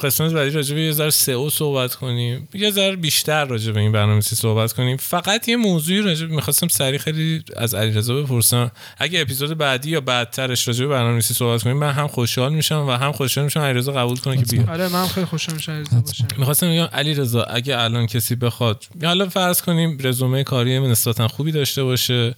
[SPEAKER 2] قسمت بعدی راجع به یه ذره سئو صحبت کنیم. یه ذره بیشتر راجع به این برنامه‌نویسی صحبت کنیم. فقط یه موضوعی راجع می‌خواستم سریع خیلی از علیرضا بپرسم. اگه اپیزود بعدی یا بعدترش راجع به برنامه‌نویسی صحبت کنیم من هم خوشحال میشم و هم خوشحال میشم علیرضا قبول کنه که بیاد.
[SPEAKER 1] آره من خیلی خوشم میشه علیرضا باشه.
[SPEAKER 2] می‌خواستم بگم علی رضا اگه الان کسی بخواد حالا فرض کنیم رزومه کاری نسبتا خوبی داشته باشه.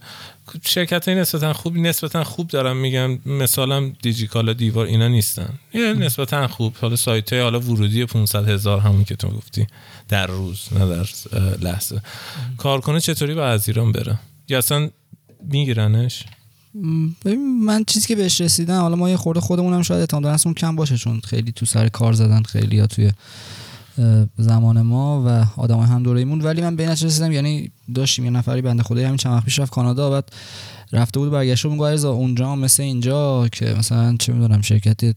[SPEAKER 2] شرکت های نسبتا خوب نسبتا خوب دارم میگم مثالم دیجیکالا دیوار اینا نیستن. یه نسبتا خوب. حالا سایت های حالا ورودی 500 هزار همون که تو گفتی در روز نه در لحظه. کارکنه چطوری به از ایران بره؟ یا اصلا میگیرنش؟
[SPEAKER 3] ببین من چیزی که بهش رسیدم حالا ما یه خورده خودمون هم شاید اعتماد به نفسمون کم باشه چون خیلی تو سر کار زدن خیلی یا توی زمان ما و آدمای هم دوره‌ایمون ولی من نتیجه رسیدم یعنی داشتیم یه نفری بنده خدایی همین چند وقت پیش رفت کانادا بعد رفته بود برگشته بود میگه اونجا هم مثل اینجا که مثلا چه می‌دونم شرکت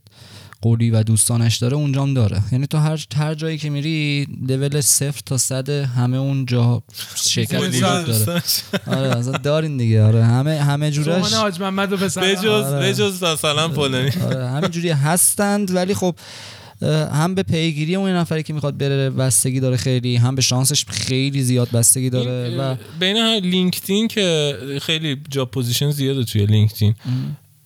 [SPEAKER 3] قولی و دوستانش داره اونجا هم داره. یعنی تو هر هر جایی که میری لول صفر تا صد همه اون جا شرکت وجود داره. آره مثلا دارین دیگه آره. همه همه جورش
[SPEAKER 1] سوهان حاج محمد و پسر
[SPEAKER 2] بجز
[SPEAKER 3] آره.
[SPEAKER 2] بجز مثلا فلانی
[SPEAKER 3] آره همینجوری هستند ولی خب هم به پیگیری اون نفری که می‌خواد بره بستگی داره خیلی هم به شانسش خیلی زیاد بستگی داره و
[SPEAKER 2] بین LinkedIn که خیلی job position زیاده توی LinkedIn.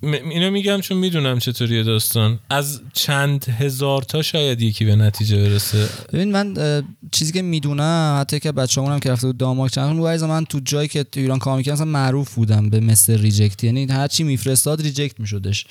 [SPEAKER 2] اینو میگم چون می‌دونم چطوریه داستان. از چند هزار تا شاید یکی به نتیجه برسه.
[SPEAKER 3] ببین من چیزی که می‌دونم حتی که بچه‌مون هم که رفته بود دانمارک چند روز من تو جایی که تو ایران کار می‌کردم مثلا معروف بودم به مثل reject. یعنی هر چی میفرستاد reject میشدش.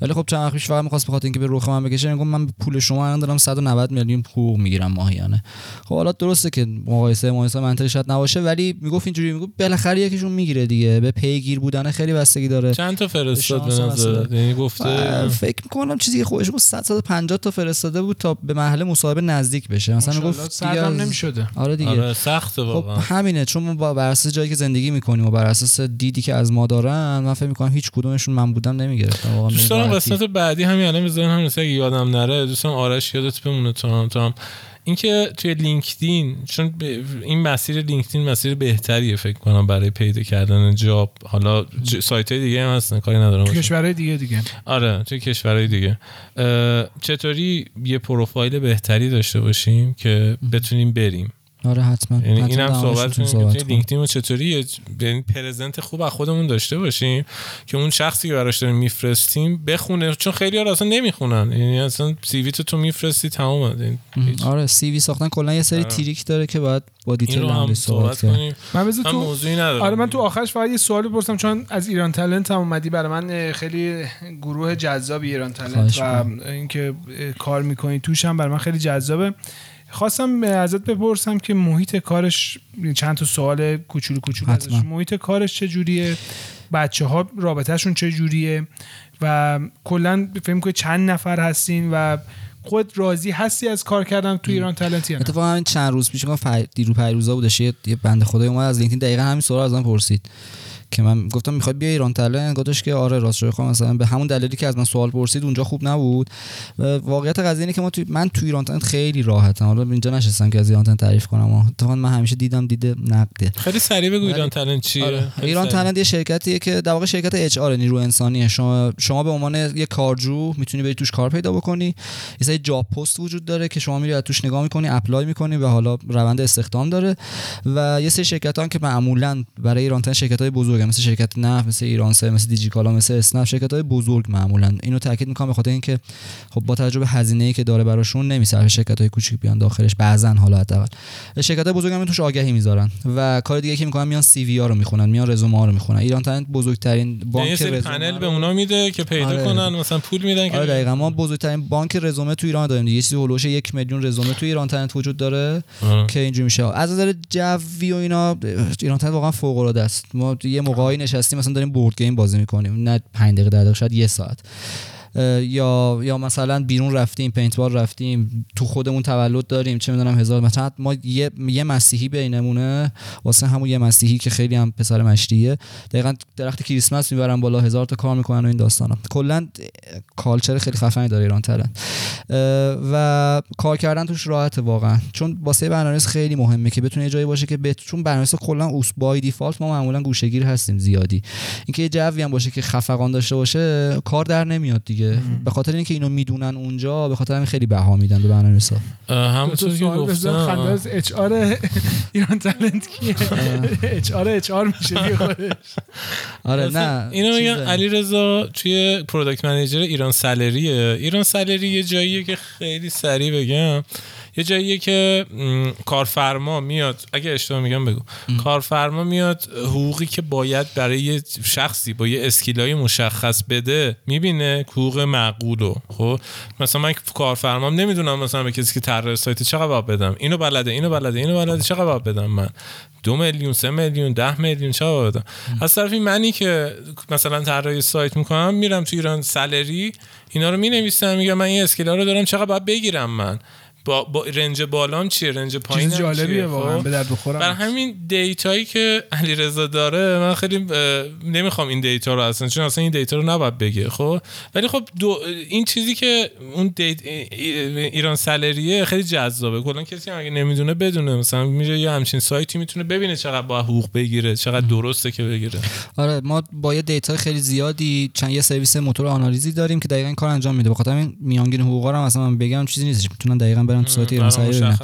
[SPEAKER 3] ولی خب چند پیش فقط می‌خواست بخاطر اینکه به رخ من بکشه میگم من پول شما الان دارم 190 میلیون حقوق می‌گیرم ماهیانه. خب حالا درسته که مقایسه مقایسه منطقی شاید نباشه ولی می‌گفت اینجوری می‌گفت بالاخره یکیشون می‌گیره دیگه. به پیگیر بودن خیلی بستگی داره.
[SPEAKER 2] چند تا فرستاد؟ به نظر. یعنی گفته
[SPEAKER 3] فکر می‌کنم چیزی که خودش گفت 100 150 تا فرستاده بود تا به مرحله مصاحبه نزدیک بشه. مثلا می‌گفت
[SPEAKER 1] سردم نمی‌شده.
[SPEAKER 3] آره دیگه.
[SPEAKER 2] آره سخته
[SPEAKER 3] خب
[SPEAKER 2] واقعا.
[SPEAKER 3] همینه چون ما با بر اساس جایی که زندگی می‌کنیم و بر اساس دیدی که از ما دارن من فکر می‌کنم هیچ کدومشون من بودم نمی‌گرفتم. واقعا
[SPEAKER 2] دوست
[SPEAKER 3] به
[SPEAKER 2] دارم
[SPEAKER 3] راحتی.
[SPEAKER 2] قسمت بعدی همین الان بزنم هم یادم نره دوست دارم آرش یادت بمونه تو هم اینکه توی LinkedIn چون این مسیر LinkedIn مسیر بهتریه فکر کنم برای پیدا کردن job. حالا ج- سایت های دیگه هم هستن کاری ندارم.
[SPEAKER 1] تو
[SPEAKER 2] باشم.
[SPEAKER 1] کشورهای دیگه دیگه.
[SPEAKER 2] آره توی کشورهای دیگه. چطوری یه پروفایل بهتری داشته باشیم که بتونیم بریم؟
[SPEAKER 3] آره حتما
[SPEAKER 2] یعنی اینم صحبت کنیم. LinkedIn ما چطوری یه یعنی present خوب از خودمون داشته باشیم که اون شخصی که براش داریم میفرستیم بخونه چون خیلی ها اصلا نمی‌خونن یعنی اصلا CV تو تو میفرستی تمام یعنی.
[SPEAKER 3] آره CV ساختن کلا یه سری
[SPEAKER 2] آره.
[SPEAKER 3] trick داره که باید با
[SPEAKER 2] این
[SPEAKER 3] detail
[SPEAKER 2] رو
[SPEAKER 3] هم صحبت
[SPEAKER 2] کنیم
[SPEAKER 1] من بذار تو
[SPEAKER 2] موضوعی ندارم
[SPEAKER 1] آره من تو آخرش فقط یه سوال بپرسم چون از Iran Talent هم اومدی برای من خیلی گروه جذاب ایران
[SPEAKER 3] خواهش
[SPEAKER 1] و. اینکه کار می‌کنی توش هم برای من خیلی جذابه خواستم ازت بپرسم که محیط کارش چند تا سوال کوچولو کوچولو. ازش. محیط کارش چه جوریه بچه ها رابطهشون چه جوریه و کلا فکر کنید چند نفر هستین و خود راضی هستی از کار کردن تو ایران تلنت یا
[SPEAKER 3] اتفاقا همین چند روز پیش گفتم دیرو پیروزا بودش یه یه بنده خدای اومد از لینکدین دقیقا همین سوال از من پرسید. که من گفتم می‌خواد بیا ایران تلنت گفتش که آره راست شو مثلا به همون دلیلی که از من سوال پرسید اونجا خوب نبود. و واقعیت قضیه اینه که ما تو من تو ایران خیلی راحتم. حالا اینجا نشستم که از ایران تلنت تعریف کنم. اتفاقا من همیشه دیدم دیده نقده.
[SPEAKER 2] خیلی سریع بگو Iran Talent چیه؟
[SPEAKER 3] آره. ایران. Talent یه شرکتیه که در واقع شرکت HR نیرو انسانیه. شما شما به عنوان یه کارجو می‌تونی بری توش کار پیدا بکنی. یه سری job post وجود داره که شما میری توش نگاه می‌کنی apply می‌کنی و حالا روند استخدام داره. و یه سری شرکت هم که معمولا برای Iran Talent شرکت های بزرگه مثل شرکت نفت مثل ایرانسل مثل دیجیکالا مثل اسنپ شرکت های بزرگ معمولا. اینو تاکید می‌کنم به خاطر اینکه خب با توجه به هزینه ای که داره براشون نمیصرفه شرکت های کوچیک بیان داخلش بعضن حالا حداقل. شرکت های بزرگ هم توش آگهی می‌ذارن و کار دیگه که می‌کنن میان CV ها رو می‌خونن میان رزومه ها رو می‌خونن. Iran Talent بزرگترین
[SPEAKER 2] یعنی
[SPEAKER 3] بانک
[SPEAKER 2] سری
[SPEAKER 3] رزومه.
[SPEAKER 2] پنل به اونا میده که پیدا
[SPEAKER 3] آره.
[SPEAKER 2] کنن مثلا پول میدن که
[SPEAKER 3] آره دقیقا. ما بزرگترین بانک رزومه تو ایران داریم دیگه. یه چیزی حول و حوش یک میلیون رزومه تو Iran Talent وجود داره
[SPEAKER 2] آره.
[SPEAKER 3] که اینجوری میشه. از نظر جوی و اینا Iran Talent واقعا فوق العاده است. ما یه موقعی نشستیم مثلا داریم board game بازی می‌کنیم. نه 5 دقیقه 10 دقیقه شاید یه ساعت. یا یا مثلا بیرون رفتیم پینت بال رفتیم تو خودمون تولد داریم چه می‌دونم هزار مثلا ما یه یه مسیحی بینمونه واسه همون یه مسیحی که خیلی هم پسر مشتیه دقیقا درخت کریسمس می‌برن بالا هزار تا کار می‌کنن و این داستانا. کلا کالچر خیلی خفنی داره ایران تلنت اه، و کار کردن توش راحته واقعا. چون واسه برنامه‌نویس خیلی مهمه که بتونه جایی باشه که بت... چون برنامه‌نویس کلا اوس بای دیفالت ما معمولا گوشه‌گیر هستیم زیادی. اینکه یه جوی هم باشه که خفقان داشته باشه کار در نمیاد دیگه. به خاطر اینکه اینو می‌دونن اونجا به خاطر همین خیلی بها میدن به برنامه‌نویسا
[SPEAKER 2] همونطور که گفتم.
[SPEAKER 1] از HR Iran Talent کیه؟ HR HR میشه دیگه خودش.
[SPEAKER 3] آره نه
[SPEAKER 2] اینو میگن. علی رضا توی product manager Iran Salary ه. Iran Salary یه جاییه که خیلی سریع بگم. یه جاییه که کارفرما میاد اگه اشتباه میگم بگو. کارفرما میاد حقوقی که باید برای یه شخصی با یه skill ای مشخص بده می‌بینه حقوق معقولو خب؟ مثلا من کارفرمام نمی‌دونم مثلا به کسی که طراح سایت چقدر باید بدم. اینو بلده اینو بلده اینو بلده چقدر باید بدم من؟ دو میلیون سه میلیون ده میلیون چه بدم؟ از طرفی منی که مثلا طراحی سایت می‌کنم میرم تو Iran Salary اینا رو می‌نویسم میگم من این skill ا رو دارم چقدر باید بگیرم من؟ با, با range بالام چیه؟ range پایینم
[SPEAKER 1] چیز جالبیه
[SPEAKER 2] چیه؟
[SPEAKER 1] واقعا
[SPEAKER 2] خب؟
[SPEAKER 1] به درد
[SPEAKER 2] بر
[SPEAKER 1] بخورم
[SPEAKER 2] همین data یی که علیرضا داره من خیلی نمی‌خوام این data رو اصلا چون اصلا این data رو نباید بگه خب؟ ولی خب دو این چیزی که اون دیت ایران سالریه خیلی جذابه. کلا کسی هم اگه نمی‌دونه بدونه. مثلا میره یه همچین سایتی می‌تونه ببینه چقدر با حقوق بگیره چقدر درسته که بگیره.
[SPEAKER 3] آره ما با یه دیتا خیلی زیادی چند یه سرویس موتور آنالیزی داریم که دقیقا این کار انجام میده. بخاطر همین میانگین حقوقا رو هم اصلا من بگم چیزی نیستش. می‌تونن دقیقا برم تو سایت ایران سری ببینم.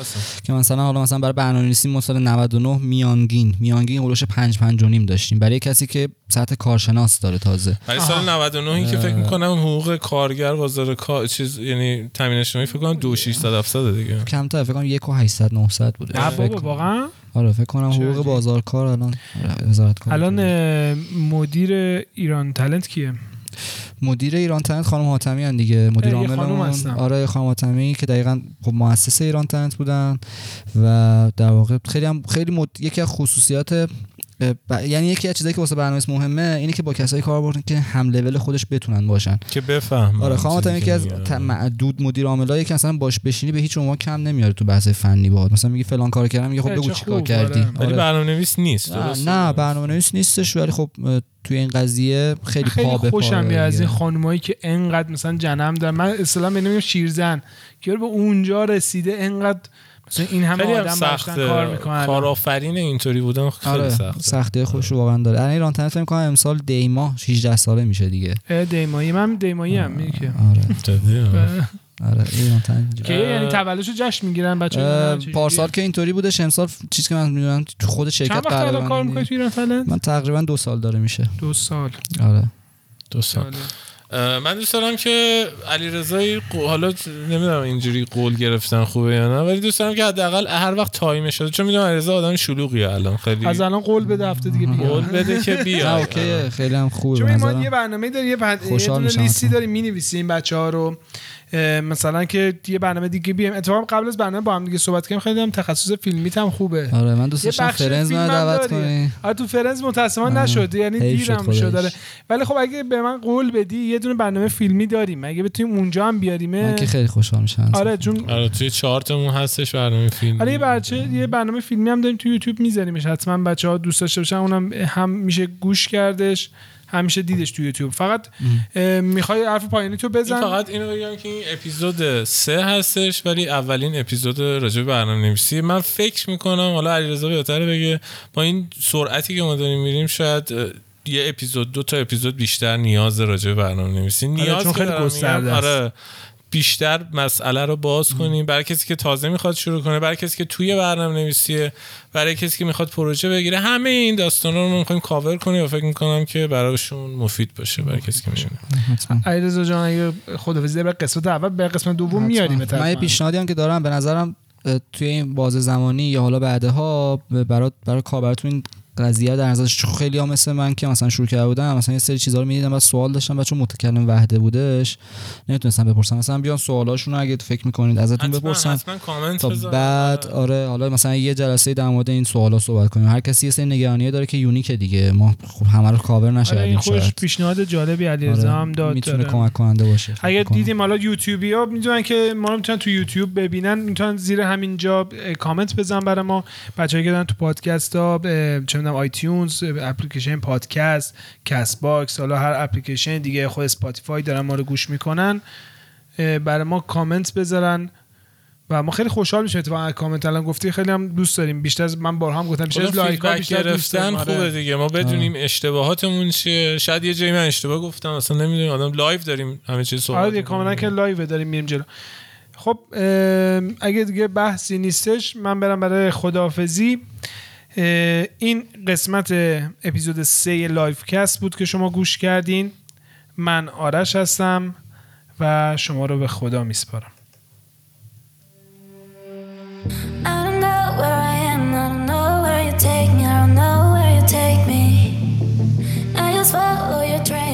[SPEAKER 3] که مثلا حالا مثلا برای برنامه‌نویسی ما سال 99 میانگین. میانگین هولوش 5 5 و نیم داشتیم. برای کسی که سطح کارشناس داره تازه.
[SPEAKER 2] برای سال 99 که فکر می‌کنم حقوق کارگر بازار کار چیز یعنی تامین اجتماعی فکر کنم 2600 700 دیگه.
[SPEAKER 3] کمتر فکر کنم 1 و 800 900 بوده.
[SPEAKER 1] واقعا؟
[SPEAKER 3] آره فکر کنم
[SPEAKER 1] چه
[SPEAKER 3] حقوق. بازار کار الان آره، وزارت کار
[SPEAKER 1] الان مدیر ایران تالنت کیه؟
[SPEAKER 3] مدیر ایران تنت خانم حاتمی هن دیگه مدیر
[SPEAKER 1] هستن.
[SPEAKER 3] آره خانم حاتمی که دقیقا خب مؤسس ایران تنت بودن و در واقع خیلی هم خیلی مد... یکی از خصوصیات ب... یعنی یکی از چیزایی که واسه برنامه مهمه اینه که با کسایی کار بردن که هم لول خودش بتونن باشن
[SPEAKER 2] که بفهم
[SPEAKER 3] آره خانم حاتمی یکی از ت- معدود مدیر عاملایی که مثلا باش بشینی به هیچ عنوان کم نمیاره تو بحث فنی باهات مثلا میگی فلان کار کردم میگه خب بگو چیکار کردی
[SPEAKER 1] آره.
[SPEAKER 2] ولی
[SPEAKER 3] آره.
[SPEAKER 2] برنامه‌نویس نیست
[SPEAKER 3] نه؟ نه برنامه نویس نیستش ولی خب توی این قضیه خیلی,
[SPEAKER 1] خیلی
[SPEAKER 3] پا به
[SPEAKER 1] خوشم میاد از. این خانمایی که انقدر مثلا جنم دارن من اصلا بینم شیرزن که به اونجا رسیده انقدر این همه
[SPEAKER 2] خیلی هم
[SPEAKER 1] آدم
[SPEAKER 2] سخت
[SPEAKER 1] داشتن کار می‌کنن.
[SPEAKER 2] کارآفرین اینطوری بودن خیلی
[SPEAKER 3] آره
[SPEAKER 2] سخته.
[SPEAKER 3] سختی خوش واقعا داره. الان ایران تنت فکر کنم امسال دیما 18 ساله میشه دیگه.
[SPEAKER 1] دیمایی. من دیمایی هم میگه
[SPEAKER 3] آره.
[SPEAKER 2] جدی، آره.
[SPEAKER 3] آره ایران تنت
[SPEAKER 1] که یعنی تولدشو جشن می‌گیرن بچه
[SPEAKER 3] اه، پارسال که اینطوری بودش امسال چیزی که من می‌دونم تو خود شرکت قرار
[SPEAKER 1] کار می‌کنی تو ایران
[SPEAKER 3] من تقریبا دو سال داره میشه.
[SPEAKER 1] دو سال.
[SPEAKER 3] آره.
[SPEAKER 2] دو سال. من دوست دارم که علی رضایی حالا نمی‌دونم اینجوری قول گرفتن خوبه یا نه ولی دوست دارم که حداقل هر وقت تایمش شده چون می‌دونم علیرضا آدم شلوغیه الان خیلی
[SPEAKER 1] از الان قول بده هفته دیگه بیا
[SPEAKER 2] قول بده که بیا
[SPEAKER 3] اوکی خیلی هم خوبه
[SPEAKER 1] چون ما. یه برنامه داریم یه. یه لیستی. داریم می‌نویسیم بچه ها رو مثلا که یه برنامه دیگه بیایم. اتفاقا قبل از برنامه با هم دیگه صحبت کردیم خیلی هم تخصص فیلمیت هم خوبه.
[SPEAKER 3] آره من دوست داشتم فرنز من
[SPEAKER 1] هم
[SPEAKER 3] دعوت. کنی.
[SPEAKER 1] آره تو فرنز متاسفانه
[SPEAKER 3] آه،
[SPEAKER 1] نشد. یعنی دیرم. شد داره ولی خب اگه به من قول بدی یه دونه برنامه فیلمی داریم. اگه بتونیم اونجا هم
[SPEAKER 3] من
[SPEAKER 1] بیاریمه
[SPEAKER 3] که خیلی خوشحال میشم
[SPEAKER 1] آره چون
[SPEAKER 2] آره توی چارتمون هستش برنامه فیلم
[SPEAKER 1] آره یه بچه یه برنامه فیلمی هم داریم تو یوتیوب میذاریمش. حتما بچه ها دوست داشته باشن. اونم هم میشه گوش کردش. هم میشه دیدش تو یوتیوب. فقط می‌خوای حرف پایانی تو
[SPEAKER 2] این
[SPEAKER 1] بزن
[SPEAKER 2] فقط اینو بگم که این اپیزود سه هستش ولی اولین اپیزود راجع به برنامه نویسی من فکر می‌کنم حالا علیرضا بهتره بگه با این سرعتی که ما داریم میریم شاید یه اپیزود دو تا اپیزود بیشتر نیاز راجع به برنامه نویسی نیاز
[SPEAKER 1] چون خیلی گسترده است.
[SPEAKER 2] آره. بیشتر مسئله رو باز کنیم. برای کسی که تازه می‌خواد شروع کنه برای کسی که توی برنامه نویسیه برای کسی که می‌خواد پروژه بگیره همه این داستانا رو ما می‌خوایم کاور کنیم و فکر می‌کنم که براشون مفید باشه برای کسی که میشونه
[SPEAKER 3] حتما
[SPEAKER 1] علیرضا جان اگه خدافظی به قسمت اول به قسمت دوم میاریم.
[SPEAKER 3] من یه پیشنهادی هم که دارم به نظرم توی این بازه زمانی یا حالا بعدها برای برای کاربرتون این قضیه در نظر چون خیلی ها مثل من که مثلا شروع کرده بودم مثلا یه سری چیزا رو می‌دیدم و سوال داشتم و چون متکلم وحده بودش نمی‌تونستم بپرسم مثلا بیان سوالاشون رو اگه فکر می‌کنید ازتون بپرسن. تا
[SPEAKER 2] بذار.
[SPEAKER 3] بعد آره. حالا مثلا یه جلسه در مورد این سوالا صحبت کنیم. هر کسی یه سری نگرانی داره که یونیکه دیگه. ما خب همه رو کاور
[SPEAKER 1] آره
[SPEAKER 3] نشه
[SPEAKER 1] خوش پیشنهاد جالبی علیرضا هم داد.
[SPEAKER 3] می‌تونه
[SPEAKER 1] داره.
[SPEAKER 3] کمک کننده باشه.
[SPEAKER 1] اگه. دیدیم حالا یوتیوبی ها می‌دونن که ما رو می‌تونن تو یوتیوب ببینن. می‌تونن زیر همینجا اه، کامنت بزنن برای ما. بچه‌ای که دارن تو پادکست ها چه می‌دونم iTunes اپلیکیشن پادکست Castbox حالا هر اپلیکیشن دیگه خود Spotify دارن ما رو گوش می‌کنن. برای ما کامنت بذارن و ما خیلی خوشحال میشیم. اتفاقا کامنت الان گفتی خیلی هم دوست داریم. بیشتر از من بارها هم گفتم بیشتر از
[SPEAKER 2] خود
[SPEAKER 1] لایک ها بیشتر
[SPEAKER 2] گرفتن.
[SPEAKER 1] آره.
[SPEAKER 2] خوبه دیگه. ما بدونیم اشتباهاتمون چیه. شاید یه جایی من اشتباه گفتم اصلا نمی‌دونیم آدم live داریم همه چیز صحبت
[SPEAKER 1] آره. کاملا که live داریم میریم جلو. خب اگه دیگه بحثی نیستش من برم برای خداحافظی. این قسمت اپیزود 3 Lifecast بود که شما گوش کردین. من آرش هستم و شما رو به خدا میسپارم.
[SPEAKER 4] Follow your train